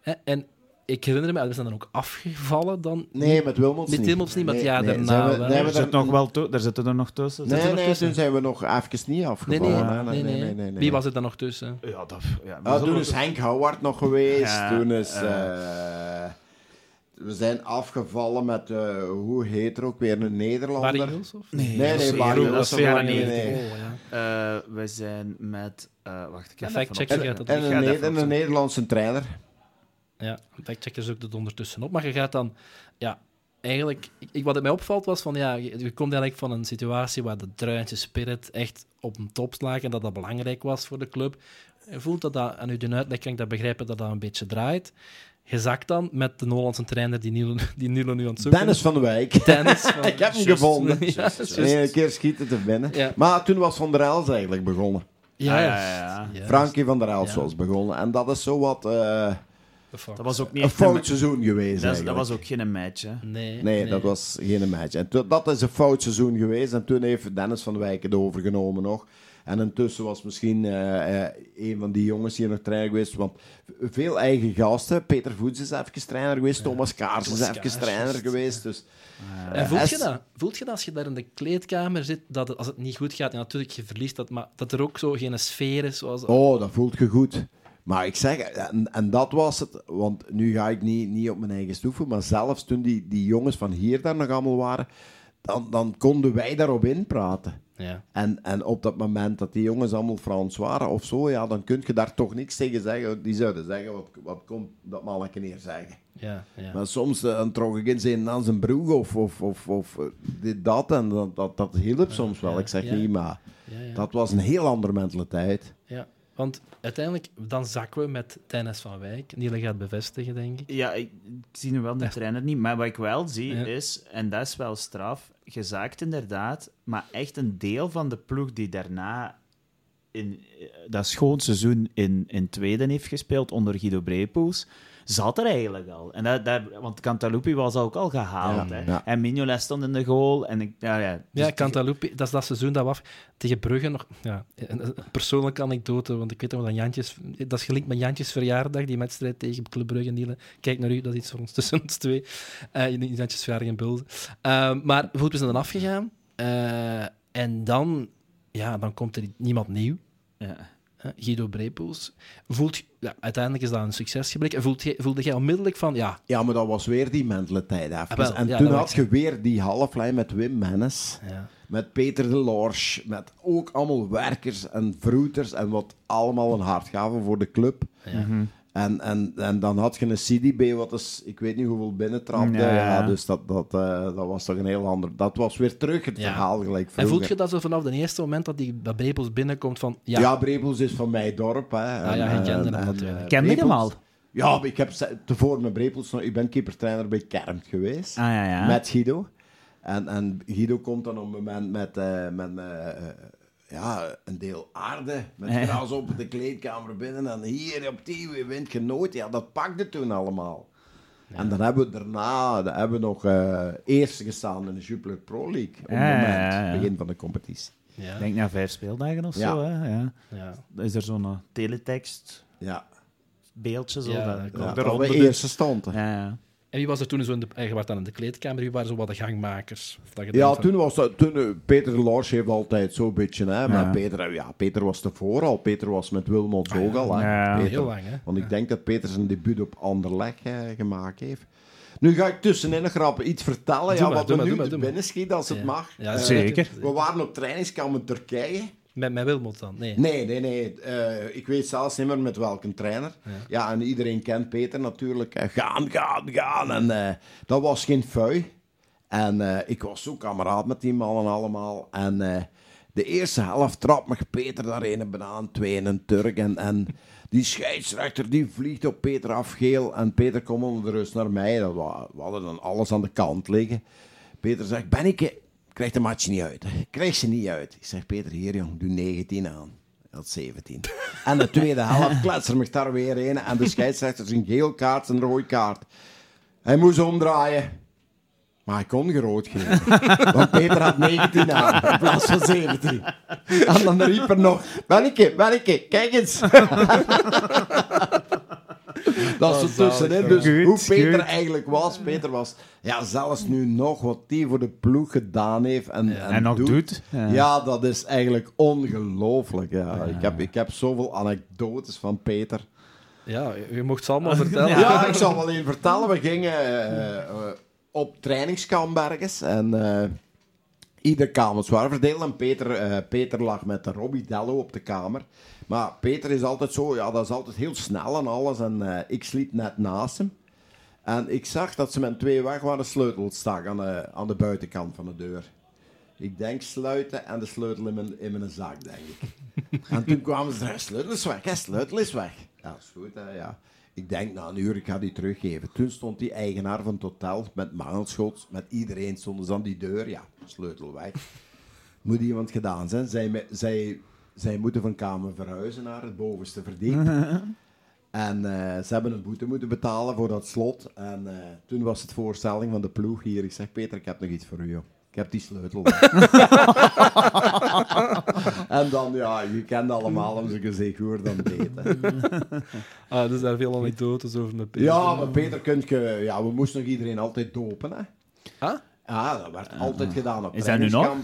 [SPEAKER 1] Hè, En ik herinner me, we zijn dan ook afgevallen dan.
[SPEAKER 3] Nee, met Wilmots
[SPEAKER 1] Met
[SPEAKER 3] niet.
[SPEAKER 1] Wilmots niet, maar
[SPEAKER 3] Nee,
[SPEAKER 1] ja,
[SPEAKER 3] nee,
[SPEAKER 1] daarna
[SPEAKER 3] we-
[SPEAKER 1] wel.
[SPEAKER 3] zijn we
[SPEAKER 2] Er
[SPEAKER 3] daar-
[SPEAKER 2] zit nog wel to- er zitten er nog tussen.
[SPEAKER 3] Nee, nee,
[SPEAKER 1] tussen?
[SPEAKER 3] toen zijn we nog even niet
[SPEAKER 1] Nee,
[SPEAKER 3] afgevallen.
[SPEAKER 1] nee, nee, nee, Wie was er dan nog tussen?
[SPEAKER 2] Ja, dat... Ja,
[SPEAKER 3] Ah, toen is Henk Howard nog geweest.
[SPEAKER 2] Ja,
[SPEAKER 3] toen is...
[SPEAKER 2] eh.
[SPEAKER 3] eh, we zijn afgevallen met... eh, hoe heet er ook weer? Een Nederlander?
[SPEAKER 1] Barry Hills? Of?
[SPEAKER 2] Nee,
[SPEAKER 3] Nee, nee, Barry
[SPEAKER 2] dat is Nederland.
[SPEAKER 3] nee.
[SPEAKER 1] Oh, ja.
[SPEAKER 2] Eh, we zijn met... eh, wacht, ik ga
[SPEAKER 1] Ja,
[SPEAKER 2] even
[SPEAKER 3] En
[SPEAKER 2] Ik
[SPEAKER 3] een,
[SPEAKER 2] ga
[SPEAKER 3] Ne-
[SPEAKER 2] even
[SPEAKER 3] en een. Nederlandse trainer.
[SPEAKER 1] Ja, factchecker zoekt het ondertussen op. Maar je gaat dan... Ja, eigenlijk... Ik, wat het mij opvalt was van... Ja, je, je komt eigenlijk van een situatie waar de Druinse spirit echt op een top lag en dat dat belangrijk was voor de club. Je voelt dat dat... En uit je uitleg kan ik dat begrijpen dat dat een beetje draait. Je zakt dan met de Hollandse trainer die Nilo, die Nilo nu aan het zoeken
[SPEAKER 3] Dennis
[SPEAKER 1] is.
[SPEAKER 3] van de Wijk.
[SPEAKER 1] Dennis. van-
[SPEAKER 3] Ik heb hem gevonden.
[SPEAKER 1] Ja.
[SPEAKER 3] Een keer schieten te binnen.
[SPEAKER 1] Ja.
[SPEAKER 3] Maar toen was Van der Els eigenlijk begonnen.
[SPEAKER 1] Ja,
[SPEAKER 2] Ja,
[SPEAKER 1] ja.
[SPEAKER 3] Frankie van der Els
[SPEAKER 1] Ja.
[SPEAKER 3] was begonnen. En dat is zo wat eh,
[SPEAKER 1] fuck.
[SPEAKER 2] Dat was ook niet
[SPEAKER 3] een
[SPEAKER 2] echt
[SPEAKER 3] fout
[SPEAKER 2] ma-
[SPEAKER 3] seizoen geweest
[SPEAKER 2] dat, is-
[SPEAKER 3] eigenlijk.
[SPEAKER 2] dat was ook geen match, hè.
[SPEAKER 1] Nee,
[SPEAKER 3] Nee, dat was geen match. En to- dat is een fout seizoen geweest. En toen heeft Dennis van Wijk het overgenomen nog. En intussen was misschien eh, eh, een van die jongens hier nog trainer geweest. Want veel eigen gasten. Peter Voets is even trainer geweest. Thomas Kaars is
[SPEAKER 1] Thomas
[SPEAKER 3] even
[SPEAKER 1] Kaars,
[SPEAKER 3] trainer
[SPEAKER 1] juist.
[SPEAKER 3] geweest. Dus,
[SPEAKER 1] En voelt je dat? Voelt je dat als je daar in de kleedkamer zit, dat het- als het niet goed gaat, en natuurlijk je verliest dat, maar dat er ook zo geen sfeer is zoals...
[SPEAKER 3] oh, dat voelt je goed. Maar ik zeg, en, en dat was het. Want nu ga ik niet, niet op mijn eigen stoeven. Maar zelfs toen die, die jongens van hier daar nog allemaal waren. Dan, dan konden wij daarop inpraten.
[SPEAKER 1] Ja.
[SPEAKER 3] En, en op dat moment dat die jongens allemaal Frans waren of zo, ja, dan kun je daar toch niks tegen zeggen. Die zouden zeggen, wat, wat komt dat manneke neer zeggen?
[SPEAKER 1] Ja, ja.
[SPEAKER 3] Maar soms eh, dan trok ik in zijn, aan zijn broek of, of, of, of eh, dit, dat. En dat, dat, dat hielp soms wel. Ik zeg niet, maar dat was een heel andere mentaliteit.
[SPEAKER 1] ja. Want uiteindelijk, dan zakken we met Dennis van Wijk. Niele gaat bevestigen, denk ik.
[SPEAKER 2] Ja, ik, ik zie nu wel de trainer niet. Maar wat ik wel zie
[SPEAKER 1] Ja.
[SPEAKER 2] is, en dat is wel straf, gezaakt inderdaad, maar echt een deel van de ploeg die daarna in eh, dat schoon seizoen in, in tweede heeft gespeeld onder Guido Brepoels, zat er eigenlijk al. En dat, dat, want Cantalupi was ook al gehaald.
[SPEAKER 3] Ja,
[SPEAKER 2] hè.
[SPEAKER 3] ja.
[SPEAKER 2] En Mignolet stond in de goal. En ik, ja, ja, dus
[SPEAKER 1] Ja, Cantalupi, dat is dat seizoen dat we af... Tegen Brugge nog... Ja, een persoonlijke anekdote, want ik weet nog dat Jantjes... Dat is gelinkt met Jantjes verjaardag, die wedstrijd tegen Club Brugge. Niele. Kijk naar u, dat is iets voor ons tussen ons twee. Eh in Jantjes verjaardag in Bulden. Eh, maar goed, we zijn dan afgegaan. Eh, en dan... Ja, dan komt er niemand nieuw.
[SPEAKER 2] ja.
[SPEAKER 1] Guido Brepoels. Voelt, ja, uiteindelijk is dat een succes gebleken. Voelt jij- voelde jij onmiddellijk van, ja,
[SPEAKER 3] Ja, maar dat was weer die even.
[SPEAKER 1] Ah, wel,
[SPEAKER 3] en
[SPEAKER 1] ja,
[SPEAKER 3] toen had je weer die halflijn met Wim Mennes.
[SPEAKER 1] ja,
[SPEAKER 3] Met Peter de Lorsch. Met ook allemaal werkers en vroeters. En wat allemaal een hart gaven voor de club.
[SPEAKER 1] ja.
[SPEAKER 3] En, en, en dan had je een CDB, wat is, ik weet niet hoeveel binnentrapte.
[SPEAKER 2] Ja,
[SPEAKER 3] Ja,
[SPEAKER 2] ja.
[SPEAKER 3] dus dat, dat, eh, dat was toch een heel ander... Dat was weer terug het
[SPEAKER 1] Ja.
[SPEAKER 3] verhaal gelijk
[SPEAKER 1] En
[SPEAKER 3] vroeger.
[SPEAKER 1] voelt je dat zo vanaf het eerste moment dat die dat binnenkomt van, ja,
[SPEAKER 3] Ja, is van mijn dorp. Hè.
[SPEAKER 1] Ah ja, je
[SPEAKER 3] En,
[SPEAKER 1] kende
[SPEAKER 3] en-
[SPEAKER 1] hem
[SPEAKER 3] en,
[SPEAKER 1] natuurlijk.
[SPEAKER 2] Kende je hem al?
[SPEAKER 3] Ja, ik heb tevoren met Brepoels... nog- Ik ben keepertrainer bij Kermt geweest.
[SPEAKER 2] Ah ja, ja.
[SPEAKER 3] Met Guido. En, en Guido komt dan op een moment met, eh, met eh, ja, een deel aarde. Met gras op de kleedkamer binnen. En hier op die wint je nooit. Ja, dat pakte toen allemaal. En dan hebben we daarna dan hebben we nog eh eerste gestaan in de Jupiler Pro League. Op het
[SPEAKER 2] Ja,
[SPEAKER 3] moment,
[SPEAKER 2] ja, ja.
[SPEAKER 3] begin van de competitie.
[SPEAKER 1] ja,
[SPEAKER 2] Ik denk na vijf speeldagen of
[SPEAKER 3] Ja.
[SPEAKER 2] zo. Hè? Ja. is er zo'n eh, teletext
[SPEAKER 3] Ja,
[SPEAKER 2] beeldje zo.
[SPEAKER 1] Ja,
[SPEAKER 2] dat, de
[SPEAKER 3] we
[SPEAKER 2] doet.
[SPEAKER 3] eerste stond.
[SPEAKER 2] Ja, ja.
[SPEAKER 1] En wie was er toen zo in de, eh, je was dan in de kleedkamer, wie waren zo wat de gangmakers? Of dat je
[SPEAKER 3] Ja,
[SPEAKER 1] van-
[SPEAKER 3] toen was dat, toen, eh, Peter de Lars heeft altijd zo'n beetje, hè, maar
[SPEAKER 2] Ja.
[SPEAKER 3] Peter, eh, ja, Peter was tevoor al. Peter was met Wilmots ook al. hè.
[SPEAKER 2] Ja.
[SPEAKER 3] Peter.
[SPEAKER 1] Heel lang, hè?
[SPEAKER 3] Want ik denk dat Peter zijn debuut op Anderlecht eh, gemaakt heeft. Nu ga ik tussenin nog grappen iets vertellen,
[SPEAKER 1] Doe
[SPEAKER 3] ja,
[SPEAKER 1] maar,
[SPEAKER 3] wat
[SPEAKER 1] maar,
[SPEAKER 3] nu
[SPEAKER 1] doe maar,
[SPEAKER 3] binnen schiet, als het mag.
[SPEAKER 1] Ja,
[SPEAKER 2] zeker.
[SPEAKER 3] We waren op trainingskamp in Turkije.
[SPEAKER 1] Met, met Wilmot dan? Nee.
[SPEAKER 3] Nee, nee, nee. eh, ik weet zelfs niet meer met welke trainer. Ja, en iedereen kent Peter natuurlijk. gaan, gaan, gaan. En eh, dat was geen fui. En eh, ik was zo kameraad met die mannen allemaal. En de eerste helft trapt me Peter daar een banaan, twee in een Turk. En, en die scheidsrechter die vliegt op Peter af, geel. En Peter komt onder de rust naar mij. Dat wa- we hadden dan alles aan de kant liggen. Peter zegt, Benneke, krijg de match niet uit. Krijg ze niet uit. Ik zeg, Peter, hier jong, doe 19 aan. Had 17. En de tweede helft kletser me daar weer in. En de scheidsrechter een geel kaart en een rode kaart. Hij moest omdraaien. Maar hij kon gerood geven. Want Peter had 19 aan in plaats van 17. En dan riep er nog: Benneke, Benneke, kijk eens. Dat is er tussenin. Dus
[SPEAKER 2] Goed,
[SPEAKER 3] hoe Peter
[SPEAKER 2] goed.
[SPEAKER 3] eigenlijk was. Peter was ja, zelfs nu nog wat hij voor de ploeg gedaan heeft. En,
[SPEAKER 2] En nog doet.
[SPEAKER 3] Ja.
[SPEAKER 2] Ja.
[SPEAKER 3] dat is eigenlijk ongelooflijk. Ja. Ik, heb, ik heb zoveel anekdotes van Peter.
[SPEAKER 1] Ja, je mocht ze allemaal vertellen.
[SPEAKER 3] Ja, ik zal wel even vertellen. We gingen eh, op trainingskamp ergens. En eh, ieder kamer zwaar verdeeld. En Peter, eh, Peter lag met Robbie Dello op de kamer. Maar Peter is altijd zo, ja, dat is altijd heel snel en alles. En eh, ik sliep net naast hem. En ik zag dat ze met twee weg waren sleutel stak aan de, aan de buitenkant van de deur. Ik denk sluiten en de sleutel in mijn, in mijn zak, denk ik. en toen kwamen ze er, sleutel is weg, hè, sleutel is weg. Ja, is goed, hè, ja. Ik denk, na een uur, ik ga die teruggeven. Toen stond die eigenaar van het hotel met mangelschots, met iedereen stonden ze aan die deur. Ja, sleutel weg. Moet iemand gedaan zijn. Zij, zij, zij moeten van kamer verhuizen naar het bovenste verdiep. En eh, ze hebben een boete moeten betalen voor dat slot. En eh, toen was het voorstelling van de ploeg hier. Ik zeg, Peter, ik heb nog iets voor u. joh. Ik heb die sleutel. en dan, ja, je kent allemaal hem zijn gezicht hoor dan beter.
[SPEAKER 1] Ah, er zijn veel anekdotes over met Peter.
[SPEAKER 3] Ja, maar Peter, kunt je, ja, we moesten nog iedereen altijd dopen. Hè?
[SPEAKER 1] Ah?
[SPEAKER 3] Ja, dat werd altijd gedaan op
[SPEAKER 2] Is dat nu nog?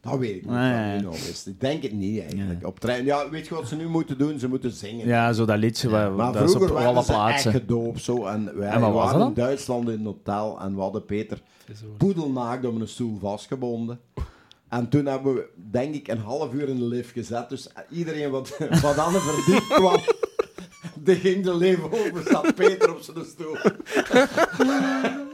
[SPEAKER 3] Dat weet ik niet. of
[SPEAKER 2] Ah,
[SPEAKER 3] dat
[SPEAKER 2] ja, ja.
[SPEAKER 3] nu nog is. Ik denk het niet eigenlijk. Op trein, ja, weet je wat ze nu moeten doen? Ze moeten zingen.
[SPEAKER 2] Ja, zo dat liedje, waar,
[SPEAKER 3] Maar
[SPEAKER 2] dat is op
[SPEAKER 3] vroeger
[SPEAKER 2] alle
[SPEAKER 3] ze echt
[SPEAKER 2] plaatsen.
[SPEAKER 3] gedoopt zo. En wij
[SPEAKER 2] En wat was
[SPEAKER 3] waren
[SPEAKER 2] dat
[SPEAKER 3] in? Duitsland in een hotel en we hadden Peter poedelnaakt op een stoel vastgebonden. En toen hebben we, denk ik, een half uur in de lift gezet. Dus iedereen wat, wat aan de verdiep kwam, die ging de leven over. Zat Peter op zijn stoel.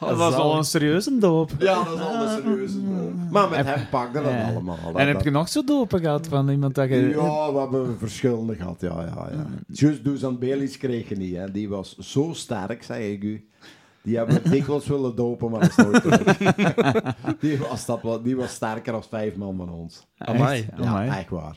[SPEAKER 2] Dat was al een serieuze doop.
[SPEAKER 3] Ja, dat is al een serieuze doop. Maar met hem pakte dat
[SPEAKER 2] Ja.
[SPEAKER 3] allemaal. Dat-
[SPEAKER 2] En heb
[SPEAKER 3] dat-
[SPEAKER 2] je nog zo dopen gehad van iemand dat je...
[SPEAKER 3] Ja, we hebben verschillende gehad, ja, ja, ja. Just Dusan Belis kreeg je niet, hè. Die was zo sterk, zeg ik u. Die hebben we dikwijls willen dopen, maar dat is nooit die, was dat, die was sterker als vijf man van ons.
[SPEAKER 1] Amai.
[SPEAKER 3] Ja,
[SPEAKER 2] Amai.
[SPEAKER 3] echt waar.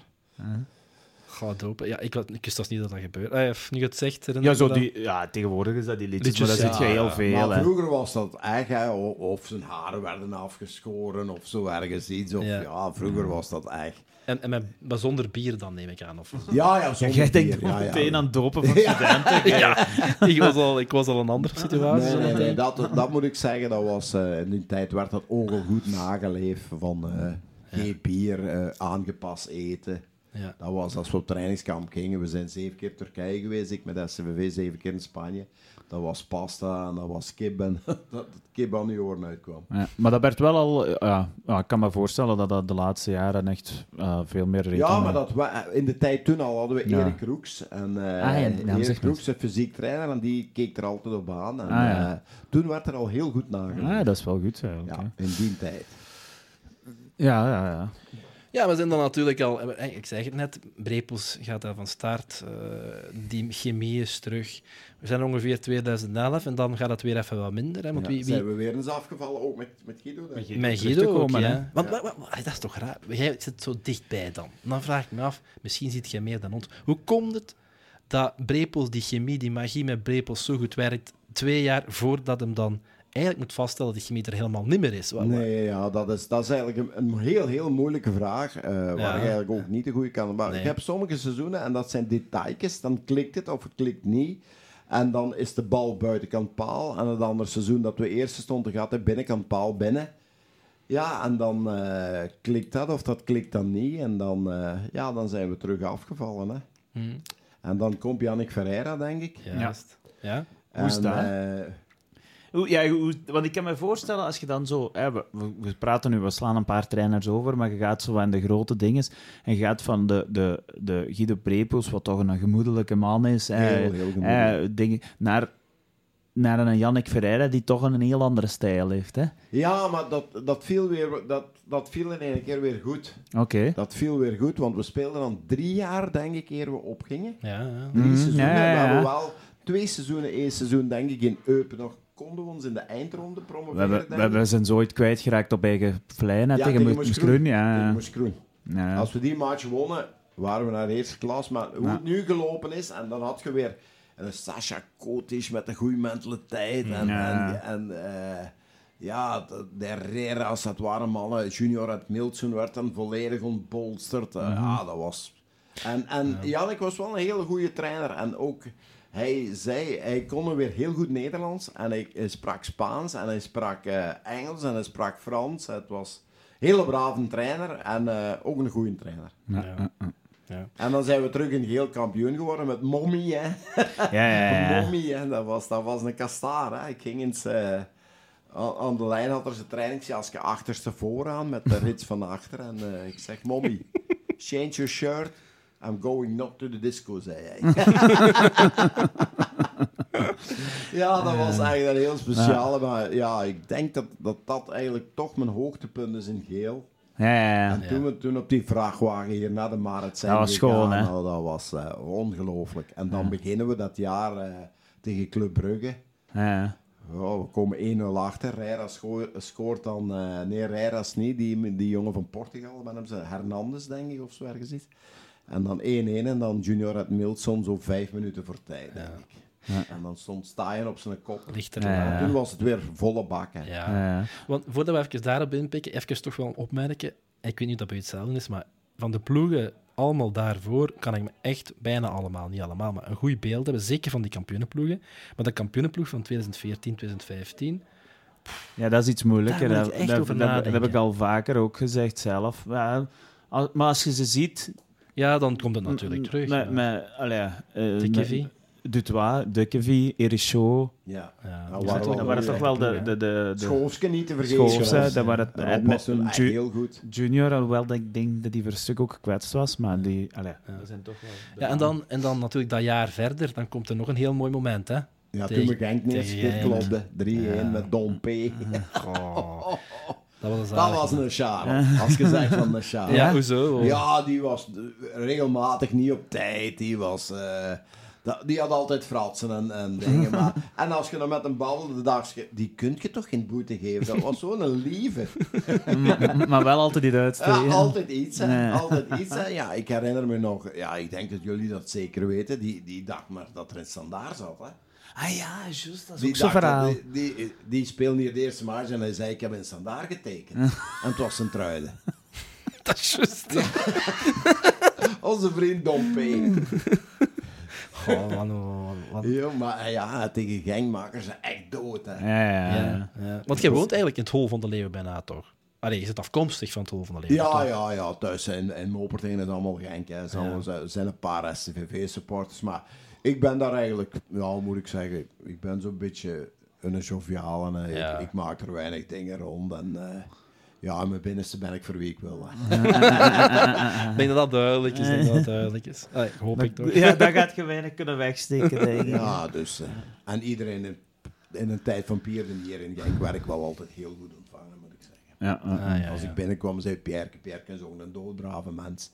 [SPEAKER 1] Ga dopen. Ja, ik, had- ik wist dat niet dat dat gebeurt. Eh, of nu je het zegt,
[SPEAKER 2] Ja, zo die, ja, tegenwoordig is dat die liedjes,
[SPEAKER 1] Liedjes,
[SPEAKER 2] maar daar
[SPEAKER 1] ja,
[SPEAKER 2] zit je heel veel.
[SPEAKER 3] maar
[SPEAKER 2] hè.
[SPEAKER 3] vroeger was dat echt, of zijn haren werden afgeschoren of zo ergens iets. Of,
[SPEAKER 1] Ja.
[SPEAKER 3] ja. vroeger was dat echt.
[SPEAKER 1] En, en met, maar zonder bier dan, neem ik aan. Of,
[SPEAKER 3] Ja, ja, zonder
[SPEAKER 2] Jij denkt
[SPEAKER 3] bier,
[SPEAKER 2] meteen aan dopen van studenten.
[SPEAKER 1] ja, ik was, al, ik was al een andere situatie.
[SPEAKER 3] Nee, nee, nee, dat, dat moet ik zeggen. Dat was, eh, in die tijd werd dat ook al goed nageleefd. Van eh, geen bier, eh, aangepast eten.
[SPEAKER 1] Ja.
[SPEAKER 3] Dat was als we op trainingskamp gingen. We zijn zeven keer Turkije geweest. Ik met SCVV zeven keer in Spanje. Dat was pasta en dat was kip en dat het kip aan je oren uitkwam.
[SPEAKER 2] Ja, maar dat werd wel al... eh, Ja, ja, ik kan me voorstellen dat dat de laatste jaren echt eh, veel meer rekening...
[SPEAKER 3] Ja, maar dat we, in de tijd toen al hadden we
[SPEAKER 2] Ja.
[SPEAKER 3] Erik Roeks. En eh
[SPEAKER 2] Ah, ja, naam
[SPEAKER 3] Erik Roeks, de fysiek trainer, en die keek er altijd op aan. En,
[SPEAKER 2] Ah, ja.
[SPEAKER 3] eh, toen werd er al heel goed nagedacht.
[SPEAKER 2] Ah, dat is wel goed eigenlijk.
[SPEAKER 3] ja, in die tijd.
[SPEAKER 2] Ja, ja, ja.
[SPEAKER 1] Ja, we zijn dan natuurlijk al... eh, Ik zeg het net, Brepels gaat daar van start. eh, die chemie is terug. We zijn ongeveer 2011 en dan gaat het weer even wat minder. Hè, want
[SPEAKER 3] Ja,
[SPEAKER 1] wie, wie,
[SPEAKER 3] Zijn we weer eens afgevallen, ook met, met Guido?
[SPEAKER 1] Met Guido ook,
[SPEAKER 2] komen,
[SPEAKER 1] ja.
[SPEAKER 2] hè.
[SPEAKER 1] Want
[SPEAKER 3] Ja.
[SPEAKER 1] dat is toch raar? Jij zit zo dichtbij dan. Dan vraag ik me af, misschien ziet jij meer dan ons. Hoe komt het dat Brepels, die chemie, die magie met Brepels zo goed werkt, twee jaar voordat hem dan eigenlijk moet vaststellen dat die chemie er helemaal niet meer is?
[SPEAKER 3] Nee, ja, dat is, dat is eigenlijk een, een heel, heel moeilijke vraag, eh, waar
[SPEAKER 1] Ja.
[SPEAKER 3] ik eigenlijk ook niet de goede kan. Maar
[SPEAKER 1] Nee.
[SPEAKER 3] ik heb sommige seizoenen, en dat zijn detailjes, dan klikt het of het klikt niet. En dan is de bal buitenkant paal. En het andere seizoen dat we eerste stonden gehad, hebben, binnenkant paal binnen. Ja, en dan eh, klikt dat of dat klikt dan niet. En dan, eh, ja, dan zijn we terug afgevallen. Hè.
[SPEAKER 1] Hm,
[SPEAKER 3] En dan komt Yannick Ferreira, denk ik.
[SPEAKER 1] juist. Ja.
[SPEAKER 2] Hoe is dat? Hoe, ja, hoe, want ik kan me voorstellen, als je dan zo... Hè, we, we- praten nu, we slaan een paar trainers over, maar je gaat zo aan de grote dingen. En je gaat van de, de, de Guido Prepels, wat toch een gemoedelijke man is, eh,
[SPEAKER 3] Heel, heel gemoedelijk.
[SPEAKER 2] eh, dingen, naar, naar een Yannick Ferreira die toch een heel andere stijl heeft. hè?
[SPEAKER 3] ja, maar dat, dat, viel weer, dat, dat viel in één keer weer goed.
[SPEAKER 2] Oké.
[SPEAKER 3] Dat viel weer goed, want we speelden dan drie jaar, denk ik, eer we opgingen.
[SPEAKER 1] Ja, ja.
[SPEAKER 3] Drie
[SPEAKER 2] Mhm,
[SPEAKER 3] seizoenen.
[SPEAKER 2] ja, ja,
[SPEAKER 3] We
[SPEAKER 2] ja.
[SPEAKER 3] hebben wel twee seizoenen, één seizoen, denk ik, in Eupen nog. Konden we ons in de eindronde promoveren,
[SPEAKER 2] We, we, we zijn zo ooit kwijtgeraakt op eigen vleien, hè,
[SPEAKER 3] Ja,
[SPEAKER 2] tegen
[SPEAKER 3] tegen
[SPEAKER 2] Moes
[SPEAKER 3] Moeskroen.
[SPEAKER 2] Ja,
[SPEAKER 3] Tegen
[SPEAKER 2] ja.
[SPEAKER 3] Als we die match wonnen, waren we naar de eerste klas. Maar hoe het nu gelopen is, en dan had je weer een Sasha Kotisch met een goede mentaliteit. En,
[SPEAKER 2] Ja.
[SPEAKER 3] en, en eh, ja, de, Herrera's, dat waren mannen. Junior uit Miltsen werd dan volledig ontbolsterd. Eh, Ja, dat was... En, en Jannik was wel een hele goede trainer. En ook, hij zei, hij kon weer heel goed Nederlands. En hij, hij sprak Spaans en hij sprak eh, Engels en hij sprak Frans. Het was een hele brave trainer en eh, ook een goede trainer.
[SPEAKER 1] Ja. Ja.
[SPEAKER 3] En dan zijn we terug in geel kampioen geworden met Mommy, hè.
[SPEAKER 2] Ja, ja, ja, ja.
[SPEAKER 3] Mommy, hè. Dat was, dat was een kastaar, hè. Ik ging eens... eh, aan, de lijn had er zijn trainingsjasje achterste vooraan met de rits van achter. En ik zeg, Mommy, change your shirt. I'm going not to the disco, zei hij. ja, dat was eigenlijk een heel speciale. Maar ja, ik denk dat, dat dat eigenlijk toch mijn hoogtepunt is in geel.
[SPEAKER 2] Ja, ja, ja.
[SPEAKER 3] En toen we toen op die vrachtwagen hier naar de markt zijn
[SPEAKER 2] Dat was
[SPEAKER 3] gegaan,
[SPEAKER 2] gewoon, hè?
[SPEAKER 3] nou, dat was eh, ongelooflijk. En dan beginnen we dat jaar eh, tegen Club Brugge.
[SPEAKER 2] ja.
[SPEAKER 3] We komen 1-0 achter. Reira scoort dan... eh nee, Reiras niet. Die, die jongen van Portugal. Met hem, Hernandez, denk ik, of zo ergens iets. En dan 1-1 en dan Junior uit Milson zo vijf minuten voor tijd, denk ik. En dan stond Staaien op zijn kop.
[SPEAKER 1] Ligt er
[SPEAKER 2] Ja, ja.
[SPEAKER 3] Toen was het weer volle bak. Hè.
[SPEAKER 1] Ja.
[SPEAKER 2] Ja.
[SPEAKER 1] Want voordat we even daarop inpikken, even toch wel opmerken. Ik weet niet of dat bij u hetzelfde is, maar van de ploegen allemaal daarvoor kan ik me echt bijna allemaal, niet allemaal, maar een goed beeld hebben. Zeker van die kampioenenploegen. Maar de kampioenenploeg van 2014, 2015.
[SPEAKER 2] Ja, dat is iets moeilijker.
[SPEAKER 1] Daar
[SPEAKER 2] Dat,
[SPEAKER 1] moet ik echt
[SPEAKER 2] dat-
[SPEAKER 1] over
[SPEAKER 2] dat- dat
[SPEAKER 1] nadenken.
[SPEAKER 2] heb ik al vaker ook gezegd zelf. Ja, maar als je ze ziet...
[SPEAKER 1] Ja, dan komt het natuurlijk terug.
[SPEAKER 2] Met, met, allee, eh,
[SPEAKER 1] Tikkevi.
[SPEAKER 2] met Dutois, Dukevi, Erichot.
[SPEAKER 3] Ja.
[SPEAKER 1] Ja, die
[SPEAKER 3] waren
[SPEAKER 2] Dat
[SPEAKER 1] wel
[SPEAKER 2] waren toch wel de... de, de, de
[SPEAKER 3] Schoofske niet te vergeten.
[SPEAKER 2] Dat waren het, met
[SPEAKER 3] was toen echt
[SPEAKER 2] Ju-
[SPEAKER 3] heel goed.
[SPEAKER 2] Junior, alhoewel dat ik denk dat hij voor een stuk ook gekwetst was, maar die... Allee,
[SPEAKER 1] Ja.
[SPEAKER 2] dat zijn toch wel... de
[SPEAKER 1] Ja, en dan, en dan natuurlijk dat jaar verder, dan komt er nog een heel mooi moment. Hè?
[SPEAKER 3] Ja,
[SPEAKER 1] Tegen-
[SPEAKER 3] toen we Genk de
[SPEAKER 1] Genk.
[SPEAKER 3] klopte. 3-1
[SPEAKER 1] Ja.
[SPEAKER 3] met Don P.
[SPEAKER 1] Oh, dat was, een
[SPEAKER 3] Dat
[SPEAKER 1] zalig
[SPEAKER 3] was
[SPEAKER 1] moment.
[SPEAKER 3] een Charles. Als je zegt van een Charles.
[SPEAKER 1] Ja, hoezo?
[SPEAKER 3] Ja, die was regelmatig niet op tijd. Die, was, eh, die had altijd fratsen en, en dingen. Maar, en als je dan met een babbelde, dacht je, die kun je toch geen boete geven? Dat was zo'n lieve.
[SPEAKER 2] M- maar wel altijd die Duits.
[SPEAKER 3] Ja, altijd iets, hè.
[SPEAKER 2] Nee.
[SPEAKER 3] Altijd iets, hè. Ja, ik herinner me nog, ja, ik denk dat jullie dat zeker weten, die, die dacht maar dat er een standaard zat, hè.
[SPEAKER 2] Ah ja, juist. Dat is
[SPEAKER 3] Die,
[SPEAKER 2] ook zo'n verhaal.
[SPEAKER 3] die, die, die speelde hier de eerste match en hij zei, ik heb een standaard getekend. en het was zijn truide.
[SPEAKER 1] Dat is juist.
[SPEAKER 3] Onze vriend Don P.
[SPEAKER 1] Oh, man, oh, man.
[SPEAKER 3] Ja, maar ja, tegen Genk maken ze echt dood, hè.
[SPEAKER 2] Ja, ja, ja.
[SPEAKER 1] Ja, ja. Want jij woont eigenlijk in het hol van de leeuw bijna, toch? Allee, je zit afkomstig van Tol van de
[SPEAKER 3] Ja, ja, ja. Thuis in, in Mopertingen is allemaal Genk. Hè. Er zijn, er zijn een paar SCVV-supporters. Maar ik ben daar eigenlijk, ja, hoe moet ik zeggen, ik ben zo'n beetje een joviaal. En, eh,
[SPEAKER 1] Ja.
[SPEAKER 3] ik, ik maak er weinig dingen rond. En eh, ja, in mijn binnenste ben ik voor wie ik wil.
[SPEAKER 1] Ik denk dat dat duidelijk is. Dat dat duidelijk is. Allee, hoop ik toch.
[SPEAKER 2] Ja, dat gaat je weinig kunnen wegsteken, denk ik.
[SPEAKER 3] Ja, dus... eh, en iedereen in, in een tijd van Pierden hier in Genk werd ik wel altijd heel goed ontvangen, moet ik zeggen.
[SPEAKER 2] Ja.
[SPEAKER 1] Ah, ja,
[SPEAKER 3] Als
[SPEAKER 1] ja.
[SPEAKER 3] ik binnenkwam, zei Pierke, Pierke is ook een doodbrave mens.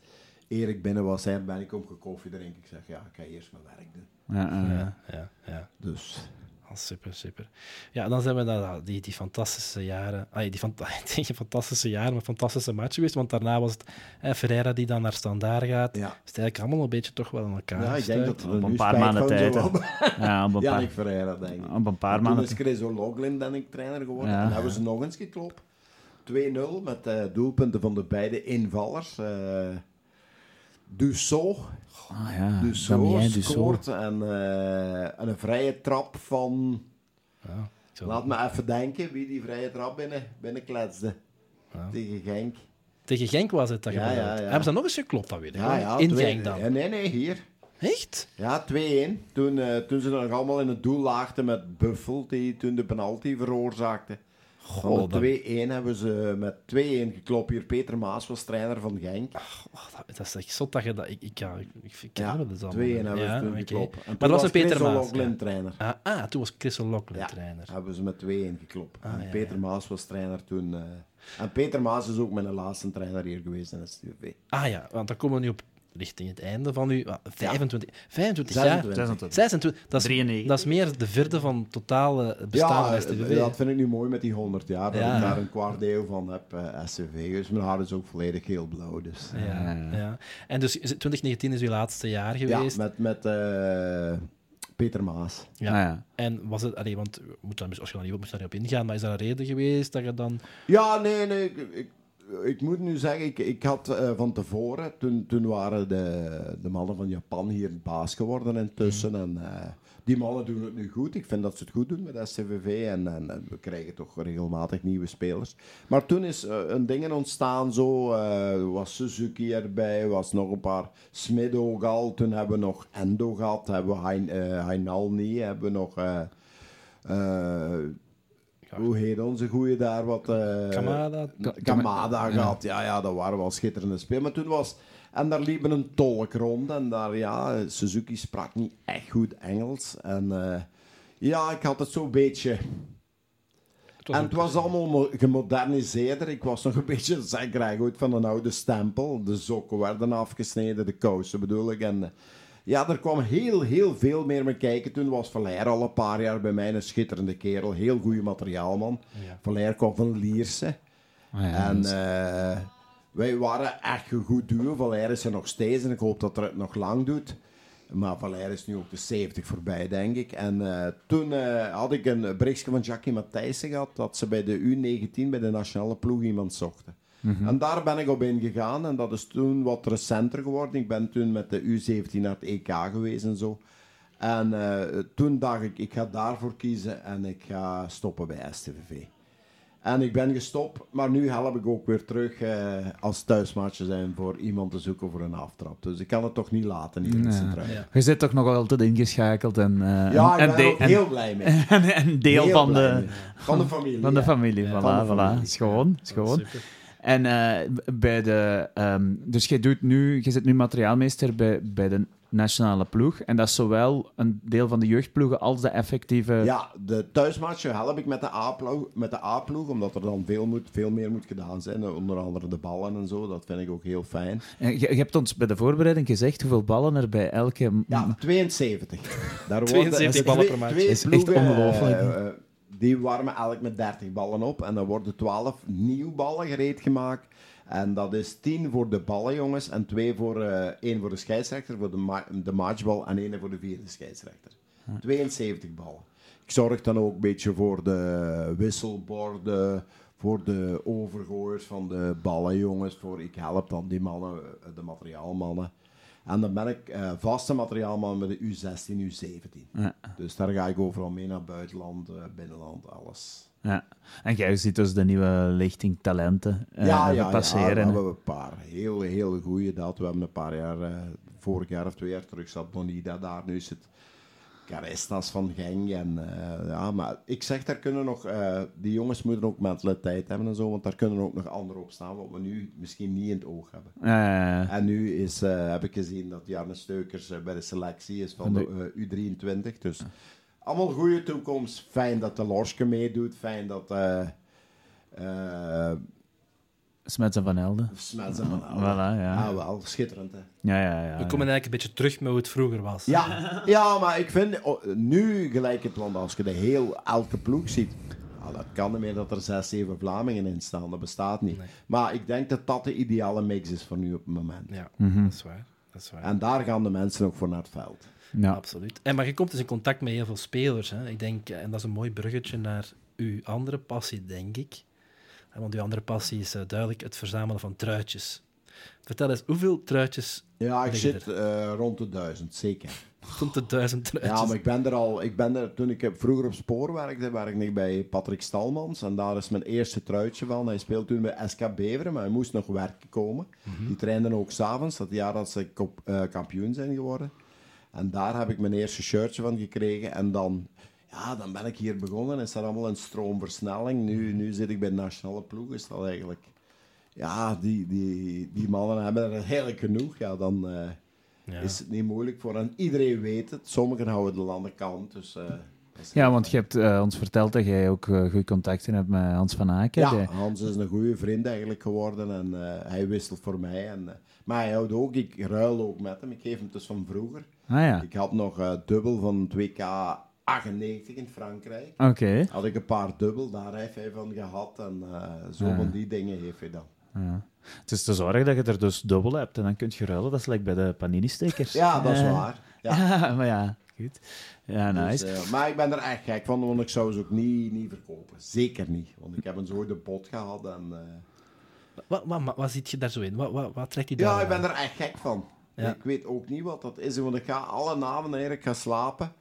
[SPEAKER 3] Eer ik binnen was, zei, ben ik om koffie drinken. Ik zeg, ja, ik ga eerst mijn werk doen.
[SPEAKER 2] Ja, ja, ja.
[SPEAKER 1] Ja, ja, ja.
[SPEAKER 3] Dus...
[SPEAKER 1] Ah, super, super. Ja, dan zijn we dat, die, die fantastische jaren... Ay, die fanta geen fantastische jaren, maar fantastische match geweest. Want daarna was het eh, Ferreira die dan naar Standaard gaat.
[SPEAKER 3] Ja.
[SPEAKER 1] Is het eigenlijk allemaal een beetje toch wel in elkaar
[SPEAKER 3] Ja, ik denk dat
[SPEAKER 2] Op een paar maanden tijd. Ja, op een
[SPEAKER 3] Ja,
[SPEAKER 2] paar,
[SPEAKER 3] ik Ferreira, denk ik.
[SPEAKER 2] op een paar
[SPEAKER 3] En
[SPEAKER 2] maanden.
[SPEAKER 3] Toen is Chris O'Loughlin ben ik trainer geworden.
[SPEAKER 2] Ja.
[SPEAKER 3] En hebben ze nog eens geklopt. 2-0 met eh, doelpunten van de beide invallers. eh Dussault,
[SPEAKER 2] Ah ja,
[SPEAKER 3] Dussault scoort. En, eh, en een vrije trap van...
[SPEAKER 1] Ja,
[SPEAKER 3] Laat me even denken wie die vrije trap binnen, binnenkletste.
[SPEAKER 1] Ja.
[SPEAKER 3] Tegen Genk.
[SPEAKER 1] Tegen Genk was het dat
[SPEAKER 3] Ja, ja, ja.
[SPEAKER 1] Hebben ze dat nog eens geklopt?
[SPEAKER 3] Ja, ja,
[SPEAKER 1] In
[SPEAKER 3] twee-
[SPEAKER 1] Genk dan?
[SPEAKER 3] Ja, nee, nee, hier.
[SPEAKER 1] Echt?
[SPEAKER 3] Ja, 2-1. Toen, eh, toen ze nog allemaal in het doel laagden met Buffel, die toen de penalty veroorzaakte. De 2-1 hebben ze met 2-1 geklopt. Hier Peter Maas was trainer van Genk.
[SPEAKER 1] oh, dat, dat is echt zot dat je dat... Ik, ik, ja, ik, ik, ik ken
[SPEAKER 3] Ja,
[SPEAKER 1] dat dus
[SPEAKER 3] 2-1
[SPEAKER 1] allemaal.
[SPEAKER 3] hebben ze
[SPEAKER 1] Ja,
[SPEAKER 3] toen geklopt. En toen
[SPEAKER 1] Maar dat was een Peter
[SPEAKER 3] Chris
[SPEAKER 1] Maas. Ja.
[SPEAKER 3] trainer.
[SPEAKER 1] Ah, ah, toen was Chris O'Loughlin
[SPEAKER 3] Ja.
[SPEAKER 1] trainer.
[SPEAKER 3] Hebben ze met 2-1 geklopt.
[SPEAKER 1] Ah,
[SPEAKER 3] en Peter. Maas was trainer toen. eh, en Peter Maas is ook mijn laatste trainer hier geweest in de STV.
[SPEAKER 1] Ah ja, want dan komen we nu op richting het einde van uw... ah, 25, 25 jaar?
[SPEAKER 3] 26.
[SPEAKER 2] 26.
[SPEAKER 1] 26. Dat is,
[SPEAKER 2] 93.
[SPEAKER 1] dat is meer de vierde van het totale bestaan
[SPEAKER 3] Ja,
[SPEAKER 1] van STVV.
[SPEAKER 3] eh, dat vind ik nu mooi met die 100 jaar. Dat
[SPEAKER 1] Ja.
[SPEAKER 3] ik daar een kwart deel van heb, eh SCV. Dus mijn haar is ook volledig heel blauw. Dus.
[SPEAKER 1] Ja, ja. En dus is het 2019 is uw laatste jaar
[SPEAKER 3] Ja,
[SPEAKER 1] geweest.
[SPEAKER 3] met, met eh, Peter Maas.
[SPEAKER 1] Ja.
[SPEAKER 2] Ah, ja.
[SPEAKER 1] En was het... Allee, want we moeten daar, als je daar niet op moet daar niet op ingaan, maar is dat een reden geweest dat je dan...
[SPEAKER 3] Ja, nee, nee. Ik, ik, ik moet nu zeggen, ik, ik had eh, van tevoren, toen, toen waren de, de mannen van Japan hier baas geworden intussen. En eh, die mannen doen het nu goed. Ik vind dat ze het goed doen met SCVV. En, en, we krijgen toch regelmatig nieuwe spelers. Maar toen is eh, een ding ontstaan zo. was Suzuki erbij, was nog een paar Smid ook al. Toen hebben we nog Endo gehad, hebben we niet, hebben we nog... hoe heet onze goeie daar? Wat, eh,
[SPEAKER 1] Kamada?
[SPEAKER 2] Ka-
[SPEAKER 3] Kamada
[SPEAKER 2] ja.
[SPEAKER 3] gehad. Ja, ja, dat waren wel schitterende spelers. Maar toen was... En daar liepen een tolk rond. En daar, ja, Suzuki sprak niet echt goed Engels. En eh, ja, ik had het zo'n beetje...
[SPEAKER 1] Het
[SPEAKER 3] en het was allemaal mo- gemoderniseerder. Ik was nog een beetje zakkerig uit van een oude stempel. De sokken werden afgesneden, de kousen bedoel ik. En eh, ja, er kwam heel, heel veel meer mee kijken. Toen was Valère al een paar jaar bij mij een schitterende kerel. Heel goede materiaalman.
[SPEAKER 1] Ja.
[SPEAKER 3] Valère kwam van Lierse.
[SPEAKER 2] Ah, ja,
[SPEAKER 3] En eh, wij waren echt een goed duo. Valère is er nog steeds en ik hoop dat hij het nog lang doet. Maar Valère is nu ook de 70 voorbij, denk ik. En eh, toen eh, had ik een berichtje van Jackie Matthijssen gehad dat ze bij de U19 bij de nationale ploeg iemand zochten. En daar ben ik op ingegaan en dat is toen wat recenter geworden. Ik ben toen met de U17 naar het EK geweest en zo. En eh, toen dacht ik, ik ga daarvoor kiezen en ik ga stoppen bij STVV. En ik ben gestopt, maar nu help ik ook weer terug eh, als thuismaatje zijn voor iemand te zoeken voor een aftrap. Dus ik kan het toch niet laten hier in.
[SPEAKER 2] Ja. Je zit toch nog altijd ingeschakeld en, eh,
[SPEAKER 3] Ja, ik
[SPEAKER 2] en,
[SPEAKER 3] ben er heel blij mee.
[SPEAKER 2] en, en deel
[SPEAKER 3] Heel
[SPEAKER 2] van de,
[SPEAKER 3] mee. van de familie.
[SPEAKER 2] van de familie.
[SPEAKER 1] Ja.
[SPEAKER 2] Voilà,
[SPEAKER 3] Van de
[SPEAKER 2] voilà.
[SPEAKER 3] familie.
[SPEAKER 2] Schoon, schoon.
[SPEAKER 1] Super.
[SPEAKER 2] En eh, bij de, ehm, dus je, doet nu, je zit nu materiaalmeester bij, bij de nationale ploeg. En dat is zowel een deel van de jeugdploegen als de effectieve...
[SPEAKER 3] Ja, de thuismatchen help ik met de A-ploeg, met de A-ploeg omdat er dan veel, moet, veel meer moet gedaan zijn. Onder andere de ballen en zo, dat vind ik ook heel fijn.
[SPEAKER 2] En Je, je hebt ons bij de voorbereiding gezegd hoeveel ballen er bij elke...
[SPEAKER 3] Ja, 72. Daar worden
[SPEAKER 1] 72
[SPEAKER 3] de
[SPEAKER 1] ballen per match.
[SPEAKER 2] Is echt ongelooflijk.
[SPEAKER 3] eh, eh, die warmen elk met 30 ballen op. En dan worden 12 nieuw ballen gereed gemaakt. En dat is 10 voor de ballen, jongens. En 2 voor, eh één voor de scheidsrechter, voor de, ma de matchbal. En één voor de vierde scheidsrechter. 72 ballen. Ik zorg dan ook een beetje voor de wisselborden, voor de overgooiers van de ballen, jongens. Voor, ik help dan die mannen, eh, de materiaalmannen. En dan ben ik eh, vaste materiaalman met de U16, U17.
[SPEAKER 2] Ja.
[SPEAKER 3] Dus daar ga ik overal mee naar buitenland, eh, binnenland, alles.
[SPEAKER 2] Ja. En jij ziet dus de nieuwe lichting talenten eh,
[SPEAKER 3] ja, ja,
[SPEAKER 2] passeren.
[SPEAKER 3] ja, we hebben een paar heel, heel goede dat. We hebben een paar jaar, vorig jaar of twee jaar terug zat Bonida daar. Nu is het Carestas van Genk. En, eh, ja, maar ik zeg, daar kunnen nog, eh, die jongens moeten ook mentaliteit hebben en zo, want daar kunnen ook nog anderen op staan, wat we nu misschien niet in het oog hebben. En nu is, eh, heb ik gezien dat Jarne Steukers bij de selectie is van de eh, U23. Dus allemaal goede toekomst. Fijn dat de Lorske meedoet. Fijn dat
[SPEAKER 2] Smets en Van Helden.
[SPEAKER 3] Smets en Van Helden.
[SPEAKER 2] Voilà, ja.
[SPEAKER 3] Ah, wel, schitterend. Hè?
[SPEAKER 2] Ja, ja, ja.
[SPEAKER 1] We komen eigenlijk een beetje terug met hoe het vroeger was.
[SPEAKER 3] Ja, ja, maar ik vind oh, nu gelijk het, want als je de heel elke ploeg ziet, ah, dat kan niet meer dat er zes, zeven Vlamingen in staan. Dat bestaat niet.
[SPEAKER 1] Nee.
[SPEAKER 3] Maar ik denk dat dat de ideale mix is voor nu op het moment.
[SPEAKER 1] Ja,
[SPEAKER 2] Mhm.
[SPEAKER 1] dat is waar. Dat is waar.
[SPEAKER 3] En daar gaan de mensen ook voor naar het veld.
[SPEAKER 2] ja.
[SPEAKER 1] Absoluut. En, maar je komt dus in contact met heel veel spelers. Hè. Ik denk, en dat is een mooi bruggetje naar uw andere passie, denk ik. Want uw andere passie is eh, duidelijk het verzamelen van truitjes. Vertel eens, hoeveel truitjes
[SPEAKER 3] Ja, ik zit eh, rond de duizend, zeker.
[SPEAKER 1] Rond de duizend truitjes.
[SPEAKER 3] Ja, maar ik ben er al. Ik ben er, toen ik eh, vroeger op spoor werkte, werkte ik bij Patrick Stalmans. En daar is mijn eerste truitje van. Hij speelde toen bij SK Beveren, maar hij moest nog werken komen. Die trainden ook s'avonds, dat jaar dat ze eh, kampioen zijn geworden. En daar heb ik mijn eerste shirtje van gekregen. En dan, ja, dan ben ik hier begonnen. Is dat allemaal een stroomversnelling. Nu, nu zit ik bij de nationale ploeg. Is dat eigenlijk... Ja, die, die, die mannen hebben er eigenlijk genoeg. Ja, dan... eh,
[SPEAKER 1] Ja.
[SPEAKER 3] is het niet moeilijk voor. En iedereen weet het. Sommigen houden de andere kant. Dus, eh, is
[SPEAKER 2] ja, want je hebt eh, ons verteld dat jij ook eh goede contacten hebt met Hans van Aken.
[SPEAKER 3] Ja, Hans is een goede vriend eigenlijk geworden en eh, hij wisselt voor mij. En, maar hij houdt ook, ik ruil ook met hem. Ik geef hem dus van vroeger.
[SPEAKER 2] Ah ja,
[SPEAKER 3] Ik had nog eh, dubbel van 2K 98 in Frankrijk.
[SPEAKER 2] oké.
[SPEAKER 3] Had ik een paar dubbel, daar heeft hij van gehad. En eh, zo
[SPEAKER 2] Ja.
[SPEAKER 3] van die dingen heeft hij dan.
[SPEAKER 2] Ja. Het is te zorgen dat je er dus dubbel hebt en dan kun je ruilen. Dat is like bij de panini-stickers.
[SPEAKER 3] Ja, dat is
[SPEAKER 2] Eh,
[SPEAKER 3] waar. Ja.
[SPEAKER 2] Maar ja, goed. Ja,
[SPEAKER 3] Dus,
[SPEAKER 2] nice.
[SPEAKER 3] eh, maar ik ben er echt gek van, want ik zou ze ook niet, niet verkopen. Zeker niet. Want ik heb een zo de bot gehad en... eh,
[SPEAKER 1] Wat, wat, wat, wat zit je daar zo in? Wat, wat, wat trekt je daar
[SPEAKER 3] Ja, ik ben er echt gek van.
[SPEAKER 1] Ja.
[SPEAKER 3] Ik weet ook niet wat dat is. Want ik ga alle namen wanneer ik ga slapen.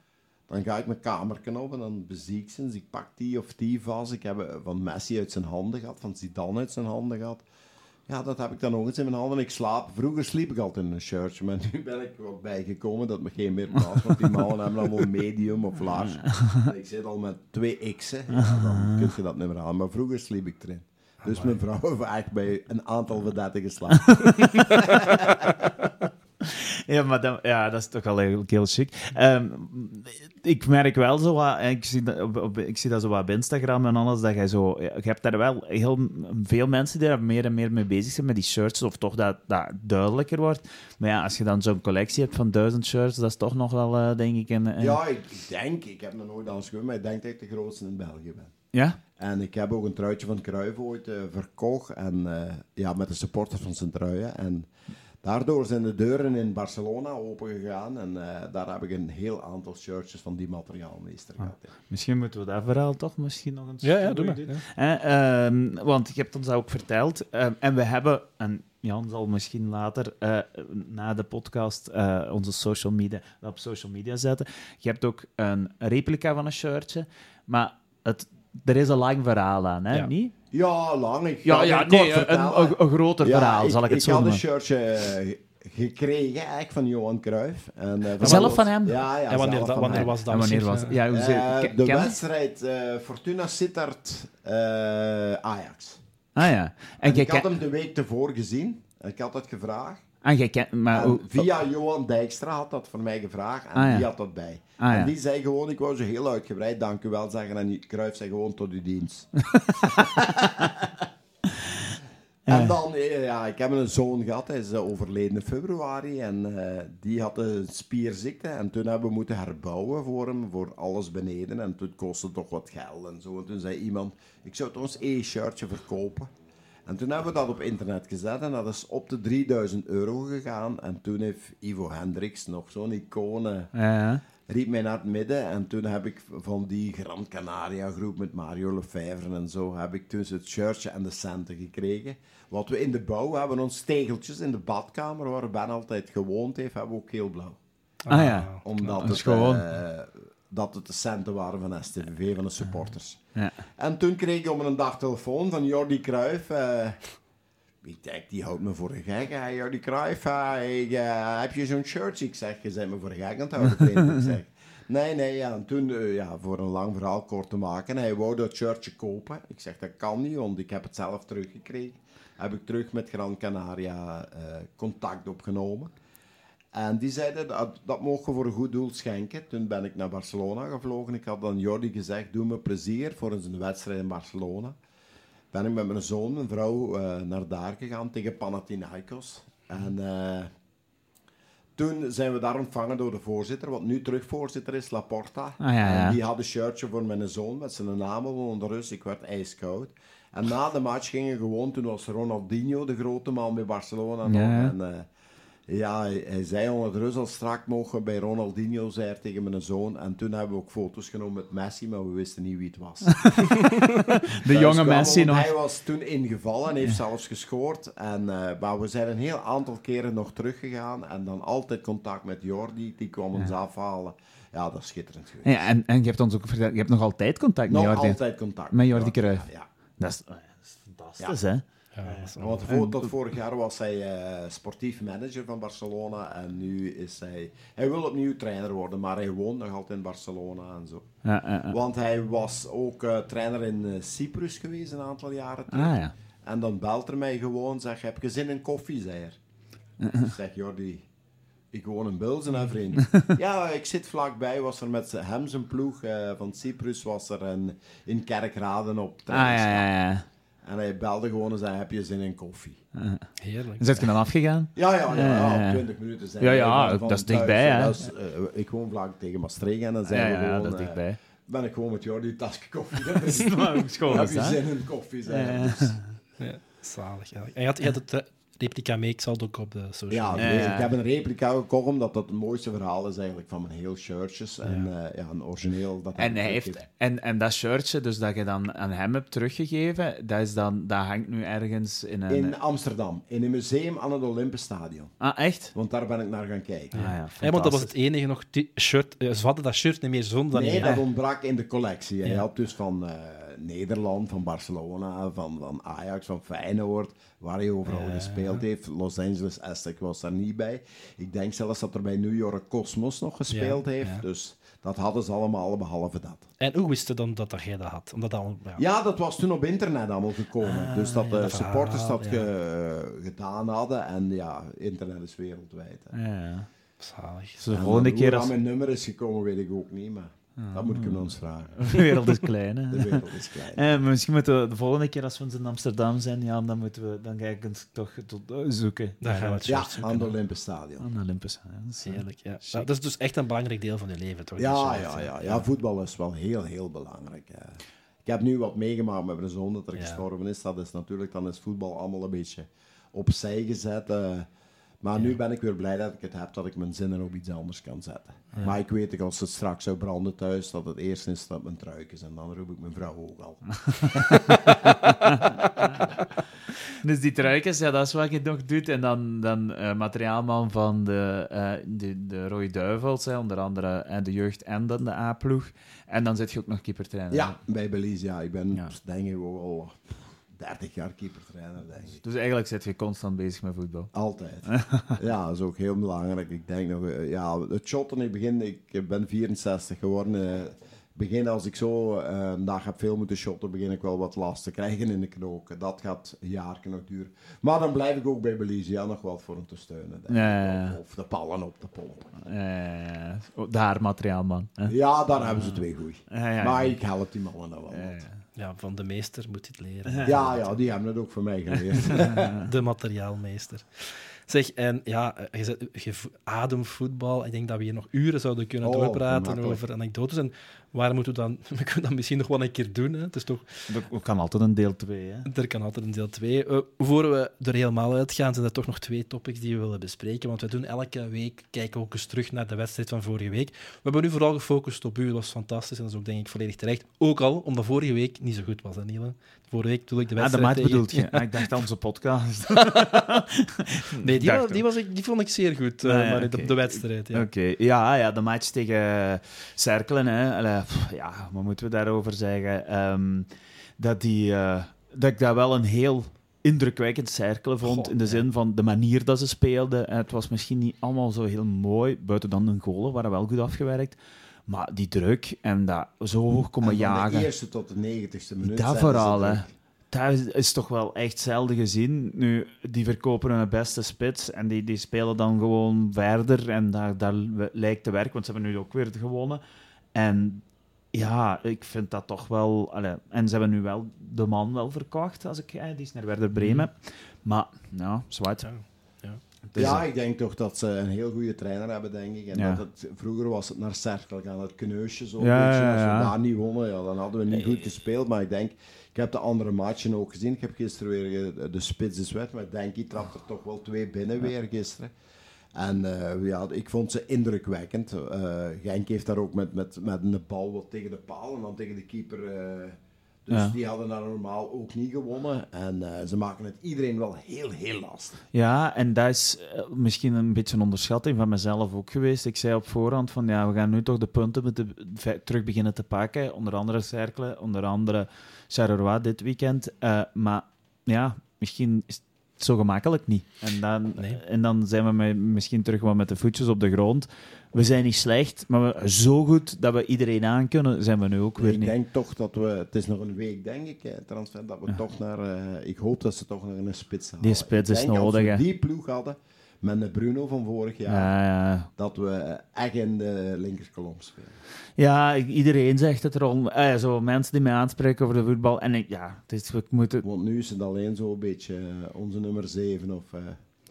[SPEAKER 3] Dan ga ik mijn kamer op en dan bezie ik ze. Dus ik pak die of die vast. Ik heb eh, van Messi uit zijn handen gehad, van Zidane uit zijn handen gehad. Ja, dat heb ik dan ook eens in mijn handen. Ik slaap. Vroeger sliep ik altijd in een shirtje, maar nu ben ik wat bijgekomen dat me geen meer past. Want die mannen hebben allemaal medium of large. En ik zit al met twee X'en. Ja, dan kun je dat niet meer aan. Maar vroeger sliep ik erin. Dus mijn vrouw heeft echt bij een aantal vedetten geslapen.
[SPEAKER 2] Ja, maar dan, ja, dat is toch al eigenlijk heel chic. Ehm, ik merk wel zo wat, ik zie, dat, op, op- ik zie dat zo wat op Instagram en alles, dat jij zo... Je hebt daar wel heel veel mensen die daar meer en meer mee bezig zijn met die shirts, of toch dat dat duidelijker wordt. Maar ja, als je dan zo'n collectie hebt van duizend shirts, dat is toch nog wel, eh, denk ik... Een, een-
[SPEAKER 3] Ja, ik, denk, ik heb nog nooit anders gehoord, maar ik denk dat ik de grootste in België ben.
[SPEAKER 2] Ja?
[SPEAKER 3] En ik heb ook een truitje van Cruijff ooit eh, verkocht. En eh, ja, met de supporters van zijn truien. En daardoor zijn de deuren in Barcelona open gegaan. En eh, daar heb ik een heel aantal shirtjes van die materiaalmeester gehad. ja.
[SPEAKER 2] Misschien moeten we dat verhaal toch misschien nog eens...
[SPEAKER 1] Ja, ja, doe maar.
[SPEAKER 2] doen.
[SPEAKER 1] Ja.
[SPEAKER 2] Eh, ehm, want je hebt ons dat ook verteld. ehm, en we hebben, en Jan zal misschien later eh, na de podcast eh, onze social media, op social media zetten. Je hebt ook een replica van een shirtje, maar het, er is een lang verhaal aan, hè?
[SPEAKER 1] Ja.
[SPEAKER 2] Niet?
[SPEAKER 3] Ja, lang. Ik
[SPEAKER 2] Ja, ja nee, een, een, een groter
[SPEAKER 3] Ja,
[SPEAKER 2] verhaal, zal ik het
[SPEAKER 3] ik
[SPEAKER 2] zo
[SPEAKER 3] had een shirtje gekregen eigenlijk van Johan Cruijff. En, eh,
[SPEAKER 2] Zelf van hem?
[SPEAKER 3] Ja, ja
[SPEAKER 1] En wanneer,
[SPEAKER 3] zelf
[SPEAKER 1] dat,
[SPEAKER 3] van
[SPEAKER 1] wanneer
[SPEAKER 3] hem.
[SPEAKER 1] was dat?
[SPEAKER 2] En wanneer was? Ja, hoe
[SPEAKER 3] Eh, de wedstrijd eh, Fortuna Sittard eh, Ajax.
[SPEAKER 2] Ah ja.
[SPEAKER 3] En ik had hem de week tevoren gezien. En ik had het gevraagd.
[SPEAKER 2] Jij kent... Maar,
[SPEAKER 3] En via Johan Dijkstra had dat voor mij gevraagd. En
[SPEAKER 2] Ah, ja.
[SPEAKER 3] die had dat bij.
[SPEAKER 2] Ah, ja.
[SPEAKER 3] En die zei gewoon, ik wou zo heel uitgebreid dank u wel zeggen. En Cruijff zei gewoon tot uw dienst. En dan, eh, ja, ik heb een zoon gehad, hij is eh, overleden in februari en eh, die had een spierziekte en toen hebben we moeten herbouwen voor hem, voor alles beneden en toen kostte het toch wat geld en zo. En toen zei iemand, ik zou het ons e-shirtje verkopen. En toen hebben we dat op internet gezet en dat is op de 3000 euro gegaan en toen heeft Ivo Hendricks, nog zo'n icoon, eh,
[SPEAKER 2] Ja,
[SPEAKER 3] riep mij naar het midden. En toen heb ik van die Gran Canaria groep met Mario Lefevre en zo, heb ik dus het shirtje en de centen gekregen. Wat we in de bouw hebben, ons tegeltjes in de badkamer, waar Ben altijd gewoond heeft, hebben we ook heel blauw.
[SPEAKER 2] Ah ja.
[SPEAKER 3] Omdat het,
[SPEAKER 2] gewoon-
[SPEAKER 3] eh, dat het de centen waren van STVV, van de supporters.
[SPEAKER 2] Ja.
[SPEAKER 3] En toen kreeg ik op een dag telefoon van Jordi Cruijff. eh, ik denk, die houdt me voor een gek. Hey, Jordi Cruijff, eh, ik, eh, heb je zo'n shirtje? Ik zeg, je bent me voor een gek aan het houden. Ik zeg, nee, nee, ja. En toen, eh, ja, voor een lang verhaal kort te maken, hij wou dat shirtje kopen. Ik zeg, dat kan niet, want ik heb het zelf teruggekregen. Heb ik terug met Gran Canaria eh, contact opgenomen. En die zeiden, dat, dat mogen we voor een goed doel schenken. Toen ben ik naar Barcelona gevlogen. Ik had aan Jordi gezegd, doe me plezier voor een wedstrijd in Barcelona. Ben ik met mijn zoon, mijn vrouw, eh, naar daar gegaan tegen Panathinaikos. En eh, toen zijn we daar ontvangen door de voorzitter, wat nu terug voorzitter is, Laporta.
[SPEAKER 2] Ah, ja, ja.
[SPEAKER 3] En die had een shirtje voor mijn zoon met zijn naam onder rust. Ik werd ijskoud. En na de match gingen we gewoon, toen was Ronaldinho de grote man bij Barcelona.
[SPEAKER 2] Ja.
[SPEAKER 3] En, eh, ja, hij, hij zei onder de rust al strak mogen bij Ronaldinho, zei hij tegen mijn zoon. En toen hebben we ook foto's genomen met Messi, maar we wisten niet wie het was.
[SPEAKER 2] De jonge Messi nog.
[SPEAKER 3] Hij was toen ingevallen en heeft zelfs gescoord. En, eh, maar we zijn een heel aantal keren nog teruggegaan. En dan altijd contact met Jordi, die kwam ons afhalen. Ja, dat is schitterend geweest.
[SPEAKER 2] Ja, en, en je hebt ons ook verteld, je hebt nog altijd contact met
[SPEAKER 3] Nog
[SPEAKER 2] Jordi.
[SPEAKER 3] altijd contact.
[SPEAKER 2] Met Jordi
[SPEAKER 3] Ja,
[SPEAKER 2] Cruijff.
[SPEAKER 3] Ja, ja.
[SPEAKER 2] Dat is, dat is fantastisch, hè?
[SPEAKER 3] Want voor, tot vorig jaar was hij eh, sportief manager van Barcelona. En nu is hij... Hij wil opnieuw trainer worden, maar hij woont nog altijd in Barcelona en zo.
[SPEAKER 2] Ja, ja, ja.
[SPEAKER 3] Want hij was ook eh, trainer in eh, Cyprus geweest een aantal jaren terug.
[SPEAKER 2] Ah ja.
[SPEAKER 3] En dan belt er mij gewoon, zeg, heb je zin in koffie, zei er. Ik zeg, Jordi, ik woon in Bilzen, hè, vriend. ja, ik zit vlakbij, was er met hem zijn ploeg eh, van Cyprus, was er een, in Kerkraden op
[SPEAKER 2] Ah
[SPEAKER 3] trainingskamp.
[SPEAKER 2] ja, ja, ja.
[SPEAKER 3] En hij belde gewoon en zei, heb je zin in koffie?
[SPEAKER 1] Heerlijk.
[SPEAKER 2] En zit je dan afgegaan?
[SPEAKER 3] Ja, ja, ja,
[SPEAKER 2] Ja, ja,
[SPEAKER 3] ja,
[SPEAKER 2] ja.
[SPEAKER 3] op 20 minuten zijn
[SPEAKER 2] Ja,
[SPEAKER 3] we
[SPEAKER 2] ja, dat is dichtbij, hè.
[SPEAKER 3] Eh, ik woon vlak tegen Maastricht en dan zijn
[SPEAKER 2] Ja,
[SPEAKER 3] we
[SPEAKER 2] ja,
[SPEAKER 3] gewoon...
[SPEAKER 2] dat is
[SPEAKER 3] eh,
[SPEAKER 2] dichtbij.
[SPEAKER 3] ben ik gewoon met Jordi een tasje koffie.
[SPEAKER 2] Schoon
[SPEAKER 3] heb je zin in koffie, zei hij.
[SPEAKER 2] Ja.
[SPEAKER 3] Dus-
[SPEAKER 1] Ja, zalig. Ja. En je had, je had het eh, replica mee, ik zal het ook op de social
[SPEAKER 3] Ja,
[SPEAKER 1] media.
[SPEAKER 3] nee,
[SPEAKER 2] Ja.
[SPEAKER 3] ik heb een replica gekocht, omdat dat het mooiste verhaal is eigenlijk van mijn heel shirtjes. En eh, ja, een origineel. Dat
[SPEAKER 2] En, hij heeft, en, en dat shirtje, dus dat je dan aan hem hebt teruggegeven, dat, is dan, dat hangt nu ergens in een...
[SPEAKER 3] In Amsterdam, in een museum aan het Olympisch Stadion.
[SPEAKER 2] Ah, echt?
[SPEAKER 3] Want daar ben ik naar gaan kijken.
[SPEAKER 2] Ah, ja,
[SPEAKER 1] Ja, want dat was het enige nog. Shirt, eh, ze hadden dat shirt niet meer zonder dan
[SPEAKER 3] Nee,
[SPEAKER 1] niet.
[SPEAKER 3] dat ontbrak in de collectie. Hij
[SPEAKER 1] Ja.
[SPEAKER 3] had dus van eh, Nederland, van Barcelona, van, van Ajax, van Feyenoord, waar hij overal gespeeld heeft. Los Angeles Aztec was daar niet bij. Ik denk zelfs dat er bij New York Cosmos nog gespeeld heeft. Dus dat hadden ze allemaal, behalve dat.
[SPEAKER 1] En hoe wist je dan dat, dat jij dat had? Omdat dat, al- ja.
[SPEAKER 3] Ja, dat was toen op internet allemaal gekomen.
[SPEAKER 1] Ah,
[SPEAKER 3] dus dat
[SPEAKER 1] ja,
[SPEAKER 3] de
[SPEAKER 1] dat
[SPEAKER 3] supporters
[SPEAKER 1] verhaal,
[SPEAKER 3] dat
[SPEAKER 1] ja.
[SPEAKER 3] ge- gedaan hadden. En ja, internet is wereldwijd. hè.
[SPEAKER 2] Ja.
[SPEAKER 1] Zalig.
[SPEAKER 2] Dus de volgende keer als...
[SPEAKER 3] mijn nummer is gekomen, weet ik ook niet. Maar dat moet ik hem ons vragen.
[SPEAKER 2] De wereld is klein, hè?
[SPEAKER 3] De wereld is klein.
[SPEAKER 2] Eh, maar misschien moeten we de volgende keer als we in Amsterdam zijn, ja, dan moeten we dan ga ik het toch tot, eh, zoeken.
[SPEAKER 1] Gaan we het
[SPEAKER 3] Ja,
[SPEAKER 1] zoeken.
[SPEAKER 3] aan het Olympisch Stadion.
[SPEAKER 2] Aan de Olympus. Ja, dat is, eh,
[SPEAKER 1] Heerlijk, ja. Nou, dat is dus echt een belangrijk deel van je leven, toch?
[SPEAKER 3] Ja, ja, ja, ja, voetbal is wel heel, heel belangrijk. hè. Ik heb nu wat meegemaakt met mijn zoon dat er
[SPEAKER 1] Ja.
[SPEAKER 3] gestorven is. Dat is natuurlijk, dan is voetbal allemaal een beetje opzij gezet. eh. Maar nu ben ik weer blij dat ik het heb, dat ik mijn zinnen op iets anders kan zetten. Maar ik weet, dat als het straks zou branden thuis, dat het eerst is dat mijn truik is. En dan roep ik mijn vrouw ook al.
[SPEAKER 2] Dus die truikens, ja, dat is wat je nog doet. En dan, dan eh, materiaalman van de, eh de, de Rode Duivels, hè, onder andere en de jeugd en dan de A-ploeg. En dan zit je ook nog keepertrainer.
[SPEAKER 3] Ja, bij Belize, ja. Ik ben,
[SPEAKER 2] Ja.
[SPEAKER 3] denk ik, al 30 jaar keepertrainer, denk ik.
[SPEAKER 2] Dus eigenlijk zit je constant bezig met voetbal.
[SPEAKER 3] Altijd. ja, dat is ook heel belangrijk. Ik denk nog, eh, ja, het shotten, ik begin, ik ben 64 geworden. eh, begin als ik zo eh, een dag heb veel moeten shotten, begin ik wel wat last te krijgen in de knoken. Dat gaat een jaar nog duren. Maar dan blijf ik ook bij Belize ja, nog wel voor hem te steunen. denk
[SPEAKER 2] Ja,
[SPEAKER 3] ik.
[SPEAKER 2] ja, ja.
[SPEAKER 3] Of, de ballen op te pompen.
[SPEAKER 2] Oh, de haarmateriaalman. hè.
[SPEAKER 3] Ja, daar hebben ze twee goeie.
[SPEAKER 2] Ja, ja,
[SPEAKER 3] Maar
[SPEAKER 2] ja.
[SPEAKER 3] ik help die mannen dan wel.
[SPEAKER 2] Ja,
[SPEAKER 3] wat.
[SPEAKER 2] Ja.
[SPEAKER 1] Van de meester moet je het leren.
[SPEAKER 3] Ja, ja, die hebben het ook voor mij geleerd.
[SPEAKER 1] De materiaalmeester. Zeg, en ja, je, ademvoetbal. Ik denk dat we hier nog uren zouden kunnen
[SPEAKER 3] Oh,
[SPEAKER 1] doorpraten over anekdotes. En waar moeten we dan... We kunnen dat misschien nog wel een keer doen. Hè? Het is toch,
[SPEAKER 2] Er kan altijd een deel 2, hè.
[SPEAKER 1] er kan altijd een deel 2. voor we er helemaal uitgaan, zijn er toch nog twee topics die we willen bespreken. Want we doen elke week, kijken we ook eens terug naar de wedstrijd van vorige week. We hebben nu vooral gefocust op u. Dat was fantastisch en dat is ook denk ik volledig terecht. Ook al omdat vorige week niet zo goed was, hè, Niele? Vorige week bedoel ik de
[SPEAKER 2] Ah, de
[SPEAKER 1] wedstrijd
[SPEAKER 2] match
[SPEAKER 1] tegen-
[SPEAKER 2] bedoelt je? Ah, ik dacht aan onze podcast.
[SPEAKER 1] Nee, die, was, die, was ik, die vond ik zeer goed,
[SPEAKER 2] Ah, ja,
[SPEAKER 1] maar
[SPEAKER 2] oké.
[SPEAKER 1] de, de wedstrijd. Ja.
[SPEAKER 2] Oké, ja, ja, de match tegen Cerkelen. Hè. Pff, ja, wat moeten we daarover zeggen? Ehm, dat, die, eh, dat ik dat wel een heel indrukwekkend Cerkelen vond. In de
[SPEAKER 1] ja.
[SPEAKER 2] zin van de manier dat ze speelden. En het was misschien niet allemaal zo heel mooi. Buiten dan de golen waren wel goed afgewerkt. Maar die druk en dat zo hoog komen
[SPEAKER 3] En van
[SPEAKER 2] jagen.
[SPEAKER 3] de eerste tot de negentigste minuut.
[SPEAKER 2] Dat vooral, hè. Dat is, is toch wel echt zelden gezien. Nu, die verkopen hun beste spits en die, die spelen dan gewoon verder. En daar, daar lijkt te werken, want ze hebben nu ook weer gewonnen. En ja, ik vind dat toch wel... allee, en ze hebben nu wel de man wel verkocht, als ik, eh, die is naar Werder Bremen. Maar, ja, zwart.
[SPEAKER 1] Ja.
[SPEAKER 3] Ja, ik denk toch dat ze een heel goede trainer hebben, denk ik. En
[SPEAKER 2] Ja.
[SPEAKER 3] dat het, vroeger was het naar Cerkel gaan, het kneusje zo.
[SPEAKER 2] Ja,
[SPEAKER 3] beetje. Als
[SPEAKER 2] ja.
[SPEAKER 3] we daar niet wonnen, ja, dan hadden we niet goed gespeeld. Maar ik denk, ik heb de andere matchen ook gezien. Ik heb gisteren weer eh, de spits is maar ik denk, die trapt er toch wel twee binnen weer gisteren. En eh, ja, ik vond ze indrukwekkend. Genk heeft daar ook met, met, met een bal wat tegen de paal en dan tegen de keeper. eh, dus
[SPEAKER 2] Ja.
[SPEAKER 3] die hadden daar normaal ook niet gewonnen. En ze maken het iedereen wel heel, heel lastig.
[SPEAKER 2] Ja, en dat is misschien een beetje een onderschatting van mezelf ook geweest. Ik zei op voorhand van ja, we gaan nu toch de punten moeten ve- terug beginnen te pakken. Onder andere Cercle, onder andere Charleroi dit weekend. Maar ja, misschien is zo gemakkelijk niet. En dan,
[SPEAKER 1] Nee.
[SPEAKER 2] en dan zijn we misschien terug wat met de voetjes op de grond. We zijn niet slecht, maar we, zo goed dat we iedereen aan kunnen, zijn we nu ook weer
[SPEAKER 3] ik
[SPEAKER 2] niet.
[SPEAKER 3] denk toch dat we, het is nog een week denk ik, hè, transfer, dat we
[SPEAKER 2] Ja.
[SPEAKER 3] toch naar, eh, ik hoop dat ze toch nog een spits halen.
[SPEAKER 2] Die spits
[SPEAKER 3] Ik
[SPEAKER 2] is
[SPEAKER 3] denk Als
[SPEAKER 2] nodig,
[SPEAKER 3] we die ploeg hadden, met de Bruno van vorig jaar,
[SPEAKER 2] Ja, ja.
[SPEAKER 3] dat we echt in de linkerkolom spelen.
[SPEAKER 2] ja, ik- iedereen zegt het erom. Eh, zo mensen die mij aanspreken over de voetbal. En ik, ja, het is, we moeten
[SPEAKER 3] Want nu is het alleen zo'n beetje eh, onze nummer 7 of eh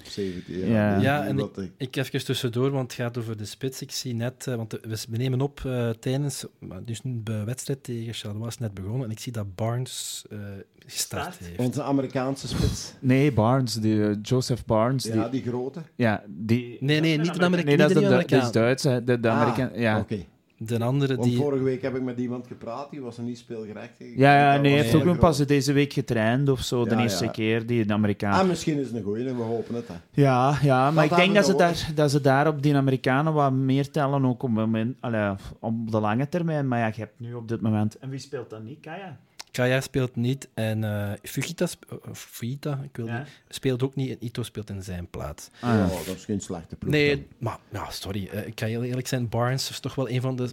[SPEAKER 3] 17.
[SPEAKER 2] Ja.
[SPEAKER 1] Ja, en
[SPEAKER 3] ik-
[SPEAKER 1] Ik even tussendoor, want het gaat over de spits. Ik zie net, eh, want we nemen op eh, tijdens, dus de wedstrijd tegen Charleroi is net begonnen en ik zie dat Barnes eh gestart
[SPEAKER 2] Start?
[SPEAKER 1] heeft.
[SPEAKER 3] Onze Amerikaanse spits.
[SPEAKER 2] Nee, Barnes, die, Joseph Barnes. Die,
[SPEAKER 3] Ja, die grote.
[SPEAKER 2] ja, die...
[SPEAKER 1] Nee, nee, niet de Amerikaan.
[SPEAKER 2] Nee, dat is, de,
[SPEAKER 1] de
[SPEAKER 2] Du- dat is
[SPEAKER 1] Amerikaan.
[SPEAKER 2] Duits, hè. De, Amerikaan...
[SPEAKER 3] Ah,
[SPEAKER 2] ja.
[SPEAKER 3] Oké.
[SPEAKER 1] De andere
[SPEAKER 3] Want
[SPEAKER 1] die...
[SPEAKER 3] vorige week heb ik met iemand gepraat, die was er niet speelgerechtig.
[SPEAKER 2] Ja, ja, nee, hij heeft ook nog pas deze week getraind of zo, de
[SPEAKER 3] Ja,
[SPEAKER 2] eerste
[SPEAKER 3] ja.
[SPEAKER 2] keer, die de Amerikaan.
[SPEAKER 3] Ah, misschien is het een goeie, we hopen het. Hè.
[SPEAKER 2] Ja, ja maar ik denk dat ze, daar, dat ze daar op die Amerikanen wat meer tellen, ook op, moment, allee, op de lange termijn. Maar ja, je hebt nu op dit moment... En wie speelt dan niet? Kaya?
[SPEAKER 1] Kaya speelt niet en eh Fujita, sp- eh, Fujita ik wil
[SPEAKER 2] Ja.
[SPEAKER 1] niet, speelt ook niet en Ito speelt in zijn plaats.
[SPEAKER 2] Ah,
[SPEAKER 3] ja, dat is geen slechte ploeg. dan.
[SPEAKER 1] Nee, maar ja, sorry. eh, ik kan heel eerlijk zijn, Barnes is toch wel een van de...
[SPEAKER 2] Ja,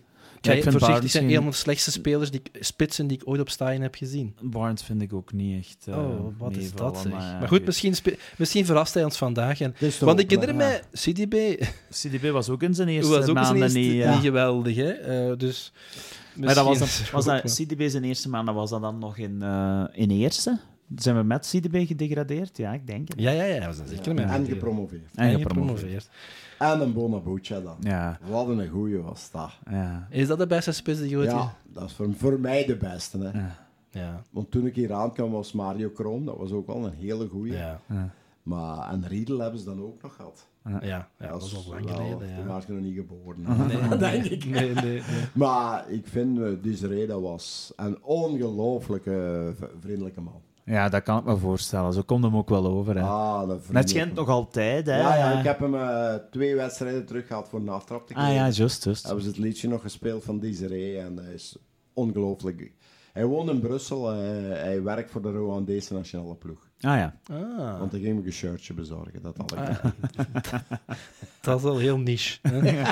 [SPEAKER 2] ik
[SPEAKER 1] Kijk,
[SPEAKER 2] vind Barnes
[SPEAKER 1] zijn, een van de slechtste spelers, die, ik- spitsen die ik ooit op Stijn heb gezien.
[SPEAKER 2] Barnes vind ik ook niet echt eh,
[SPEAKER 1] oh, wat is dat zeg.
[SPEAKER 2] Maar, ja,
[SPEAKER 1] Maar goed, misschien, misschien verrast hij ons vandaag. En, want ik herinner mij, CDB
[SPEAKER 2] CDB was ook in zijn eerste
[SPEAKER 1] was ook zijn
[SPEAKER 2] maanden niet...
[SPEAKER 1] niet,
[SPEAKER 2] eh,
[SPEAKER 1] geweldig. Hè? Eh, dus
[SPEAKER 2] Maar dat was,
[SPEAKER 1] er
[SPEAKER 2] was dat, CDB zijn eerste maanden, was dat dan nog in, eh, in eerste? Zijn we met CDB gedegradeerd? Ja, ik denk het.
[SPEAKER 1] Ja, ja, ja, we zijn zeker
[SPEAKER 3] Ja.
[SPEAKER 1] met
[SPEAKER 3] En gepromoveerd.
[SPEAKER 2] En
[SPEAKER 1] En
[SPEAKER 2] gepromoveerd.
[SPEAKER 3] En een Bonabuccia dan.
[SPEAKER 2] Ja,
[SPEAKER 3] Wat een goeie was dat.
[SPEAKER 2] ja,
[SPEAKER 1] Is dat de beste spits die je ooit...
[SPEAKER 3] Ja, dat is voor, voor mij de beste. Hè.
[SPEAKER 2] ja.
[SPEAKER 1] Ja,
[SPEAKER 3] Want toen ik hier aankwam was Mario Kroon, dat was ook wel een hele goeie.
[SPEAKER 1] ja,
[SPEAKER 2] ja.
[SPEAKER 3] Maar, en Riedel hebben ze dan ook nog gehad.
[SPEAKER 1] Ja, ja, dat is al lang geleden.
[SPEAKER 3] Toen
[SPEAKER 1] Ja.
[SPEAKER 3] was nog niet geboren.
[SPEAKER 1] Nee,
[SPEAKER 3] denk ik.
[SPEAKER 1] Nee, nee, nee.
[SPEAKER 3] Maar ik vind, uh, Desiree, dat was een ongelooflijke vriendelijke man.
[SPEAKER 2] ja, dat kan ik me voorstellen. Zo komt hem ook wel over. Hè.
[SPEAKER 3] Ah,
[SPEAKER 2] schijnt nog altijd, hè?
[SPEAKER 3] Ja, ja, ik heb hem eh, twee wedstrijden terug gehad voor een aftrap te
[SPEAKER 2] Ah ja,
[SPEAKER 3] krijgen.
[SPEAKER 2] juist, juist.
[SPEAKER 3] Hebben ze het liedje nog gespeeld van Desiree en hij is ongelooflijk. Hij woont in Brussel, eh, hij werkt voor de Rwandese nationale ploeg.
[SPEAKER 2] Ah ja.
[SPEAKER 1] Ah,
[SPEAKER 3] Want hij ging me een shirtje bezorgen, dat had ik.
[SPEAKER 1] Ah. dat is wel heel niche. hè?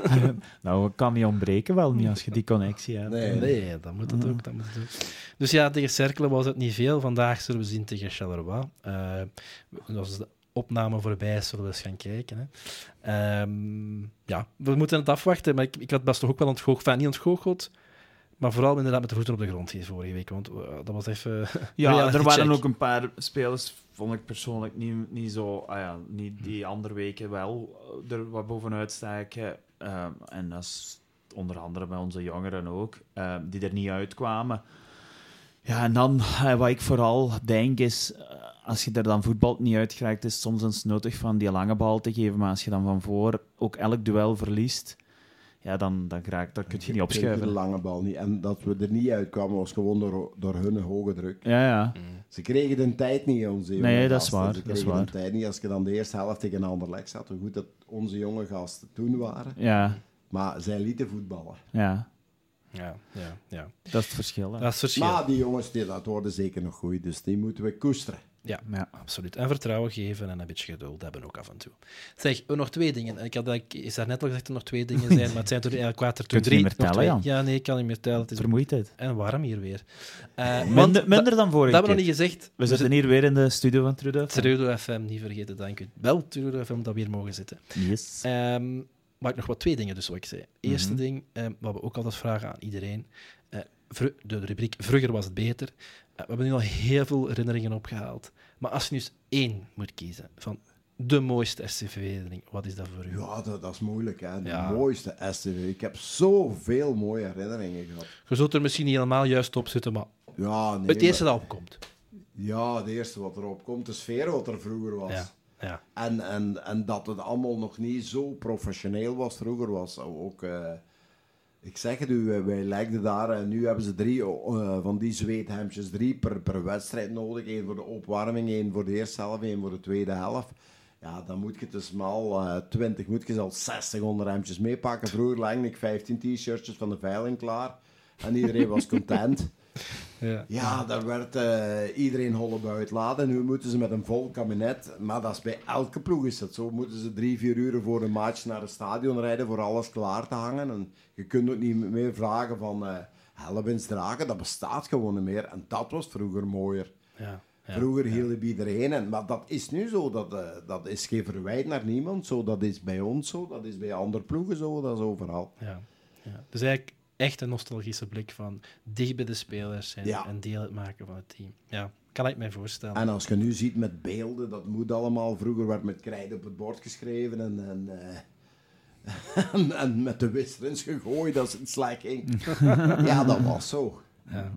[SPEAKER 2] Nou, kan niet ontbreken wel niet als je die connectie hebt.
[SPEAKER 3] Nee.
[SPEAKER 1] Nee, dat moet het ook. Dat moet het ook. Dus ja, tegen Cerkelen was het niet veel. Vandaag zullen we zien tegen Charleroi. Eh als de opname voorbij is, zullen we eens gaan kijken. Hè. Ehm, ja, we moeten het afwachten. Maar ik, ik had best toch ook wel ontgoocheld, enfin, niet ontgoocheld, Maar vooral inderdaad met de voeten op de grond hier vorige week. Want eh, dat was even.
[SPEAKER 2] Ja, er waren
[SPEAKER 1] check.
[SPEAKER 2] ook een paar spelers, vond ik persoonlijk niet, niet zo... Ah ja, niet die andere weken wel eh, er wat bovenuit staken. Ehm, en dat is onder andere bij onze jongeren ook, die er niet uitkwamen. Ja, en dan, eh, wat ik vooral denk is, eh, als je er dan voetbal niet uit krijgt, is het soms eens nodig van die lange bal te geven. Maar als je dan van voor ook elk duel verliest, ja, dan, dan, kun je niet
[SPEAKER 3] je de
[SPEAKER 2] opschuiven.
[SPEAKER 3] lange bal niet. En dat we er niet uitkwamen was gewoon door, door hun hoge druk.
[SPEAKER 2] Ja, ja.
[SPEAKER 3] Ze kregen de tijd niet, onze jonge
[SPEAKER 2] Nee, dat is waar,
[SPEAKER 3] Ze
[SPEAKER 2] dat is
[SPEAKER 3] kregen
[SPEAKER 2] waar.
[SPEAKER 3] de tijd niet. Als je dan de eerste helft tegen een ander lek zat, hoe goed dat onze jonge gasten toen waren.
[SPEAKER 2] Ja,
[SPEAKER 3] Maar zij lieten voetballen.
[SPEAKER 2] ja.
[SPEAKER 1] Ja, ja, ja.
[SPEAKER 2] Dat is het verschil. hè.
[SPEAKER 1] Dat is het verschil.
[SPEAKER 3] Maar die jongens, die, dat worden zeker nog goed. Dus die moeten we koesteren.
[SPEAKER 1] Ja,
[SPEAKER 2] Ja.
[SPEAKER 1] absoluut. En vertrouwen geven en een beetje geduld hebben ook af en toe. Zeg, nog twee dingen. Ik had is daar net al gezegd dat er nog twee dingen zijn, maar het zijn er eigenlijk kwaad er drie.
[SPEAKER 2] niet meer
[SPEAKER 1] nog
[SPEAKER 2] tellen,
[SPEAKER 1] twee. Ja, nee, ik kan niet meer tellen. Het is
[SPEAKER 2] Vermoeidheid.
[SPEAKER 1] en warm hier weer. Eh,
[SPEAKER 2] Minder, minder dan vorige
[SPEAKER 1] Dat hebben we
[SPEAKER 2] keer.
[SPEAKER 1] nog niet gezegd.
[SPEAKER 2] We zitten hier weer in de studio van Trudeau.
[SPEAKER 1] Trudeau FM, niet vergeten, dank u. Wel Trudeau FM dat we hier mogen zitten.
[SPEAKER 2] Yes.
[SPEAKER 1] Ehm, maar ik nog wat twee dingen, dus wat ik zei. Eerste
[SPEAKER 2] Mhm.
[SPEAKER 1] ding, ehm, wat we ook altijd vragen aan iedereen. eh, de rubriek Vroeger was het beter. Eh, we hebben nu al heel veel herinneringen opgehaald. Maar als je nu eens één moet kiezen van de mooiste SCV-herinnering, wat is dat voor u?
[SPEAKER 3] Ja, dat, dat is moeilijk. Hè. De
[SPEAKER 1] Ja.
[SPEAKER 3] mooiste STV. Ik heb zoveel mooie herinneringen gehad.
[SPEAKER 1] Je zult er misschien niet helemaal juist op zitten, maar
[SPEAKER 3] Ja, nee,
[SPEAKER 1] het eerste
[SPEAKER 3] maar-
[SPEAKER 1] dat opkomt.
[SPEAKER 3] Ja, het eerste wat erop komt, de sfeer wat er vroeger was.
[SPEAKER 1] Ja, ja.
[SPEAKER 3] En, en, en dat het allemaal nog niet zo professioneel was vroeger was. Ook, eh, ik zeg het u, wij lijken daar en nu hebben ze drie eh, van die zweethemdjes, drie per, per wedstrijd nodig. Eén voor de opwarming, één voor de eerste helft, één voor de tweede helft. Ja, dan moet je dus mal eh 20, moet je zelfs 60 onderhemdjes meepakken. Vroeger legde ik 15 t-shirtjes van de veiling klaar en iedereen was content.
[SPEAKER 1] Ja.
[SPEAKER 3] Ja, daar werd eh, iedereen holle buit laden. Nu moeten ze met een vol kabinet. Maar dat is bij elke ploeg is dat zo. Moeten ze drie, vier uur voor een match naar het stadion rijden voor alles klaar te hangen. En je kunt ook niet meer vragen van eh helwins dragen. Dat bestaat gewoon niet meer. En dat was vroeger mooier.
[SPEAKER 1] ja. ja.
[SPEAKER 3] Vroeger hielp iedereen. En, maar dat is nu zo. Dat, eh, dat is geen verwijt naar niemand zo. Dat is bij ons zo. Dat is bij andere ploegen zo. Dat is overal.
[SPEAKER 1] Ja, ja. Dus eigenlijk echt een nostalgische blik van dicht bij de spelers zijn
[SPEAKER 3] Ja.
[SPEAKER 1] en deel uitmaken van het team. Ja, kan ik mij voorstellen.
[SPEAKER 3] En als je nu ziet met beelden, dat moet allemaal. Vroeger werd met krijt op het bord geschreven en, en, eh, en, en met de wisselings gegooid als het slek ging. ja, dat was zo.
[SPEAKER 1] Ja.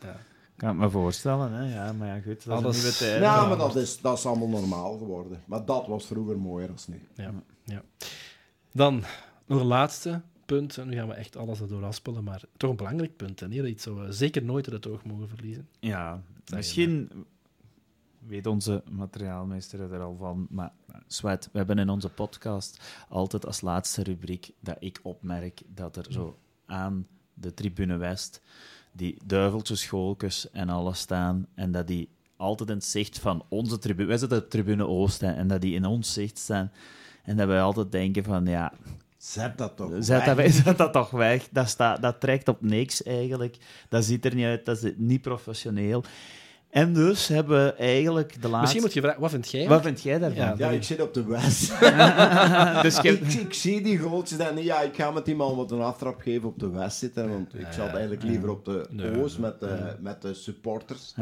[SPEAKER 1] Ja.
[SPEAKER 2] Kan ik me voorstellen, hè? Ja, maar ja, goed. Dat
[SPEAKER 1] Alles-
[SPEAKER 2] is een nieuwe tijd.
[SPEAKER 3] Ja, maar dat is, dat is allemaal normaal geworden. Maar dat was vroeger mooier dan nu.
[SPEAKER 1] Ja, ja. Dan nog een laatste punt. En nu gaan we echt alles erdoor afspelen, maar toch een belangrijk punt. En hier iets zo we zeker nooit uit het oog mogen verliezen.
[SPEAKER 2] Ja, misschien weet onze materiaalmeester er al van, maar Sweat, we hebben in onze podcast altijd als laatste rubriek dat ik opmerk dat er zo aan de tribune West die duiveltjes, scholkes en alles staan en dat die altijd in het zicht van onze tribune, wij zitten op tribune Oost, hè, en dat die in ons zicht staan en dat wij altijd denken van, ja,
[SPEAKER 3] Zet dat toch
[SPEAKER 2] Zet dat,
[SPEAKER 3] weg.
[SPEAKER 2] zet dat toch weg. Dat, staat, dat trekt op niks eigenlijk. Dat ziet er niet uit. Dat is niet professioneel. En dus hebben we eigenlijk de laatste...
[SPEAKER 1] Misschien moet je vragen, wat vind jij?
[SPEAKER 2] Wat vind jij daarvan?
[SPEAKER 1] Ja,
[SPEAKER 3] Ja, ik zit op de West.
[SPEAKER 2] dus
[SPEAKER 3] ik, ik zie die goaltjes en ja, ik ga met die man wat een aftrap geven op de West zitten. Want ik zat eigenlijk liever op de Oost met de, met de supporters.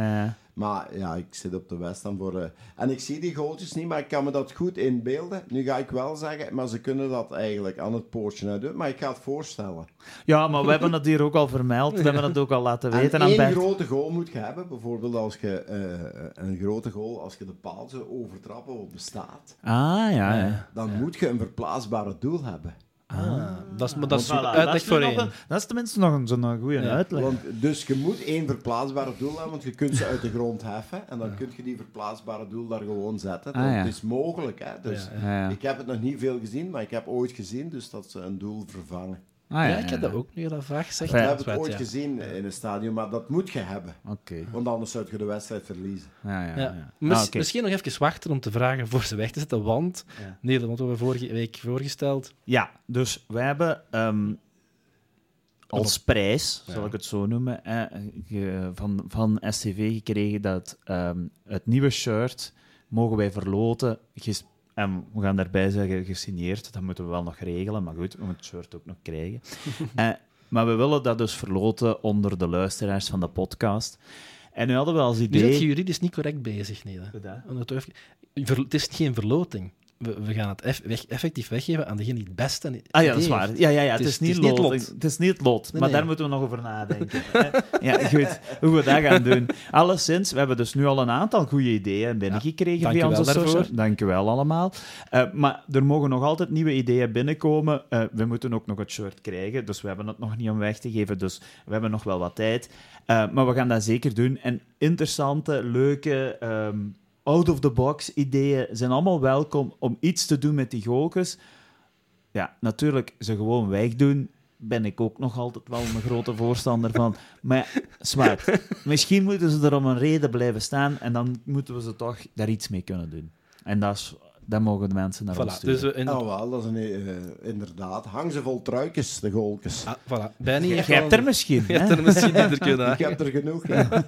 [SPEAKER 3] Maar ja, ik zit op de West dan voor... eh, en ik zie die goaltjes niet, maar ik kan me dat goed inbeelden. Nu ga ik wel zeggen, maar ze kunnen dat eigenlijk aan het poortje uit doen. Maar ik ga het voorstellen.
[SPEAKER 2] ja, maar we hebben het hier ook al vermeld. We hebben het ook al laten weten
[SPEAKER 3] en
[SPEAKER 2] aan
[SPEAKER 3] één
[SPEAKER 2] Bert.
[SPEAKER 3] grote goal moet je hebben. Bijvoorbeeld als je eh, een grote goal, als je de paal zou overtrappen wat bestaat.
[SPEAKER 2] Ah, ja. ja.
[SPEAKER 3] Dan moet je een verplaatsbare doel hebben.
[SPEAKER 1] Ah, dat is, maar dat is
[SPEAKER 2] Voilà,
[SPEAKER 1] uitleg
[SPEAKER 2] dat is
[SPEAKER 1] voor
[SPEAKER 2] nu nog
[SPEAKER 1] één.
[SPEAKER 2] een- Dat is tenminste nog een, zo'n goede
[SPEAKER 1] Ja,
[SPEAKER 2] uitleg.
[SPEAKER 3] Want, dus je moet één verplaatsbare doel hebben, want je kunt ze uit de grond heffen en dan kun je die verplaatsbare doel daar gewoon zetten.
[SPEAKER 2] Ah, ja.
[SPEAKER 3] Het is mogelijk, hè. Dus
[SPEAKER 1] Ja,
[SPEAKER 2] Ja, ja.
[SPEAKER 3] Ik heb het nog niet veel gezien, maar ik heb ooit gezien dus dat ze een doel vervangen.
[SPEAKER 2] Ah,
[SPEAKER 1] Ja, ik heb dat ook nu dat vaak gezegd.
[SPEAKER 3] Ik
[SPEAKER 2] Ja,
[SPEAKER 3] heb het ooit
[SPEAKER 1] ja.
[SPEAKER 3] gezien in een stadion, maar dat moet je hebben.
[SPEAKER 2] Oké.
[SPEAKER 3] Want anders zou je de wedstrijd verliezen.
[SPEAKER 2] Ja, ja,
[SPEAKER 1] Ja.
[SPEAKER 2] Ah.
[SPEAKER 1] Misschien nog even wachten om te vragen voor ze weg te zetten, want
[SPEAKER 2] Ja.
[SPEAKER 1] Nederland hebben we vorige week voorgesteld.
[SPEAKER 2] Ja, dus wij hebben ehm, als prijs, zal ik het zo noemen, eh, van, van STV gekregen dat ehm, het nieuwe shirt mogen wij verloten. En we gaan daarbij zeggen gesigneerd, dat moeten we wel nog regelen, maar goed, we moeten het shirt ook nog krijgen. Eh, maar we willen dat dus verloten onder de luisteraars van de podcast. En nu hadden we als
[SPEAKER 1] Nu zit je
[SPEAKER 2] idee...
[SPEAKER 1] juridisch niet correct bezig, nee. hè. Het is geen verloting. We, we gaan het eff- weg- effectief weggeven aan degene die het beste
[SPEAKER 2] Ah ja, dat is
[SPEAKER 1] idee
[SPEAKER 2] waar. Ja, ja, ja. Het,
[SPEAKER 1] Het
[SPEAKER 2] is, niet
[SPEAKER 1] het
[SPEAKER 2] lot.
[SPEAKER 1] lot.
[SPEAKER 2] Het is niet lot.
[SPEAKER 1] Nee,
[SPEAKER 2] maar
[SPEAKER 1] nee.
[SPEAKER 2] daar moeten we nog over nadenken. ja, goed. Hoe we dat gaan doen. Alleszins, we hebben dus nu al een aantal goede ideeën binnengekregen
[SPEAKER 1] dank
[SPEAKER 2] via onze
[SPEAKER 1] daarvoor.
[SPEAKER 2] social. Dank u wel allemaal. Eh, maar er mogen nog altijd nieuwe ideeën binnenkomen. Eh, we moeten ook nog het shirt krijgen, dus we hebben het nog niet om weg te geven. Dus we hebben nog wel wat tijd. Eh, maar we gaan dat zeker doen. En interessante, leuke, ehm, out-of-the-box ideeën zijn allemaal welkom om iets te doen met die gokers. Ja, natuurlijk, ze gewoon wegdoen, ben ik ook nog altijd wel een grote voorstander van. Maar zwart. Misschien moeten ze er om een reden blijven staan en dan moeten we ze toch daar iets mee kunnen doen. En dat, is, dat mogen de mensen naar ons
[SPEAKER 1] Voilà,
[SPEAKER 2] sturen.
[SPEAKER 1] dus in,
[SPEAKER 3] Oh, wel, dat is een, eh, inderdaad. Hang ze vol truikjes, de goaltjes.
[SPEAKER 1] ah, voilà. Benny
[SPEAKER 2] Jij
[SPEAKER 1] heeft
[SPEAKER 2] hebt er misschien,
[SPEAKER 1] Je hebt er misschien niet er kunnen
[SPEAKER 3] Ik heb er genoeg. ja.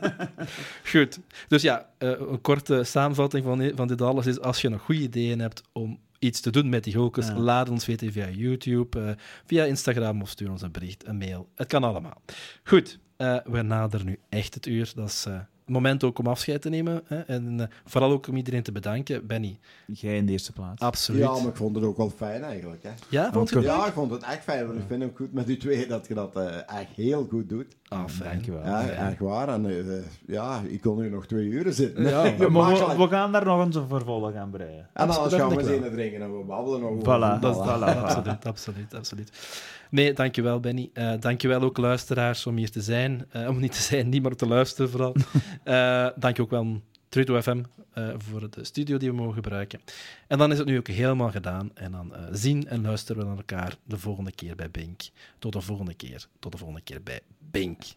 [SPEAKER 1] Goed. Dus ja, eh, een korte samenvatting van, van dit alles is: als je nog goede ideeën hebt om iets te doen met die gokers,
[SPEAKER 2] Ja.
[SPEAKER 1] laat ons weten via YouTube, eh, via Instagram of stuur ons een bericht, een mail. Het kan allemaal. Goed, eh, we naderen nu echt het uur. Dat is eh, moment ook om afscheid te nemen. Hè? En eh, vooral ook om iedereen te bedanken. Benny,
[SPEAKER 2] Jij in de eerste plaats.
[SPEAKER 1] absoluut.
[SPEAKER 3] Ja, maar ik vond het ook wel fijn eigenlijk. Hè.
[SPEAKER 1] Ja, vond je het
[SPEAKER 3] Ja, ik vond het echt fijn. Want ik vind ook goed met u twee dat je dat eh, echt heel goed doet.
[SPEAKER 1] Ah, fijn.
[SPEAKER 2] Dankjewel.
[SPEAKER 3] Ja, echt waar. En eh, ja, ik kon nu nog twee uren zitten.
[SPEAKER 1] Ja,
[SPEAKER 2] Maar we, gaan daar nog eens een vervolg aan breien.
[SPEAKER 3] En anders gaan we eens in drinken en we babbelen over
[SPEAKER 2] Voilà.
[SPEAKER 1] Dat,
[SPEAKER 3] hè.
[SPEAKER 1] dat, absoluut, absoluut, absoluut. Nee, dankjewel Benny. Eh dankjewel ook luisteraars om hier te zijn. Eh, om niet te zijn, niet maar te luisteren vooral. Eh dank ook wel Trudo FM eh, voor de studio die we mogen gebruiken. En dan is het nu ook helemaal gedaan. En dan eh, zien en luisteren we naar elkaar de volgende keer bij Bink. Tot de volgende keer. Tot de volgende keer bij Bink.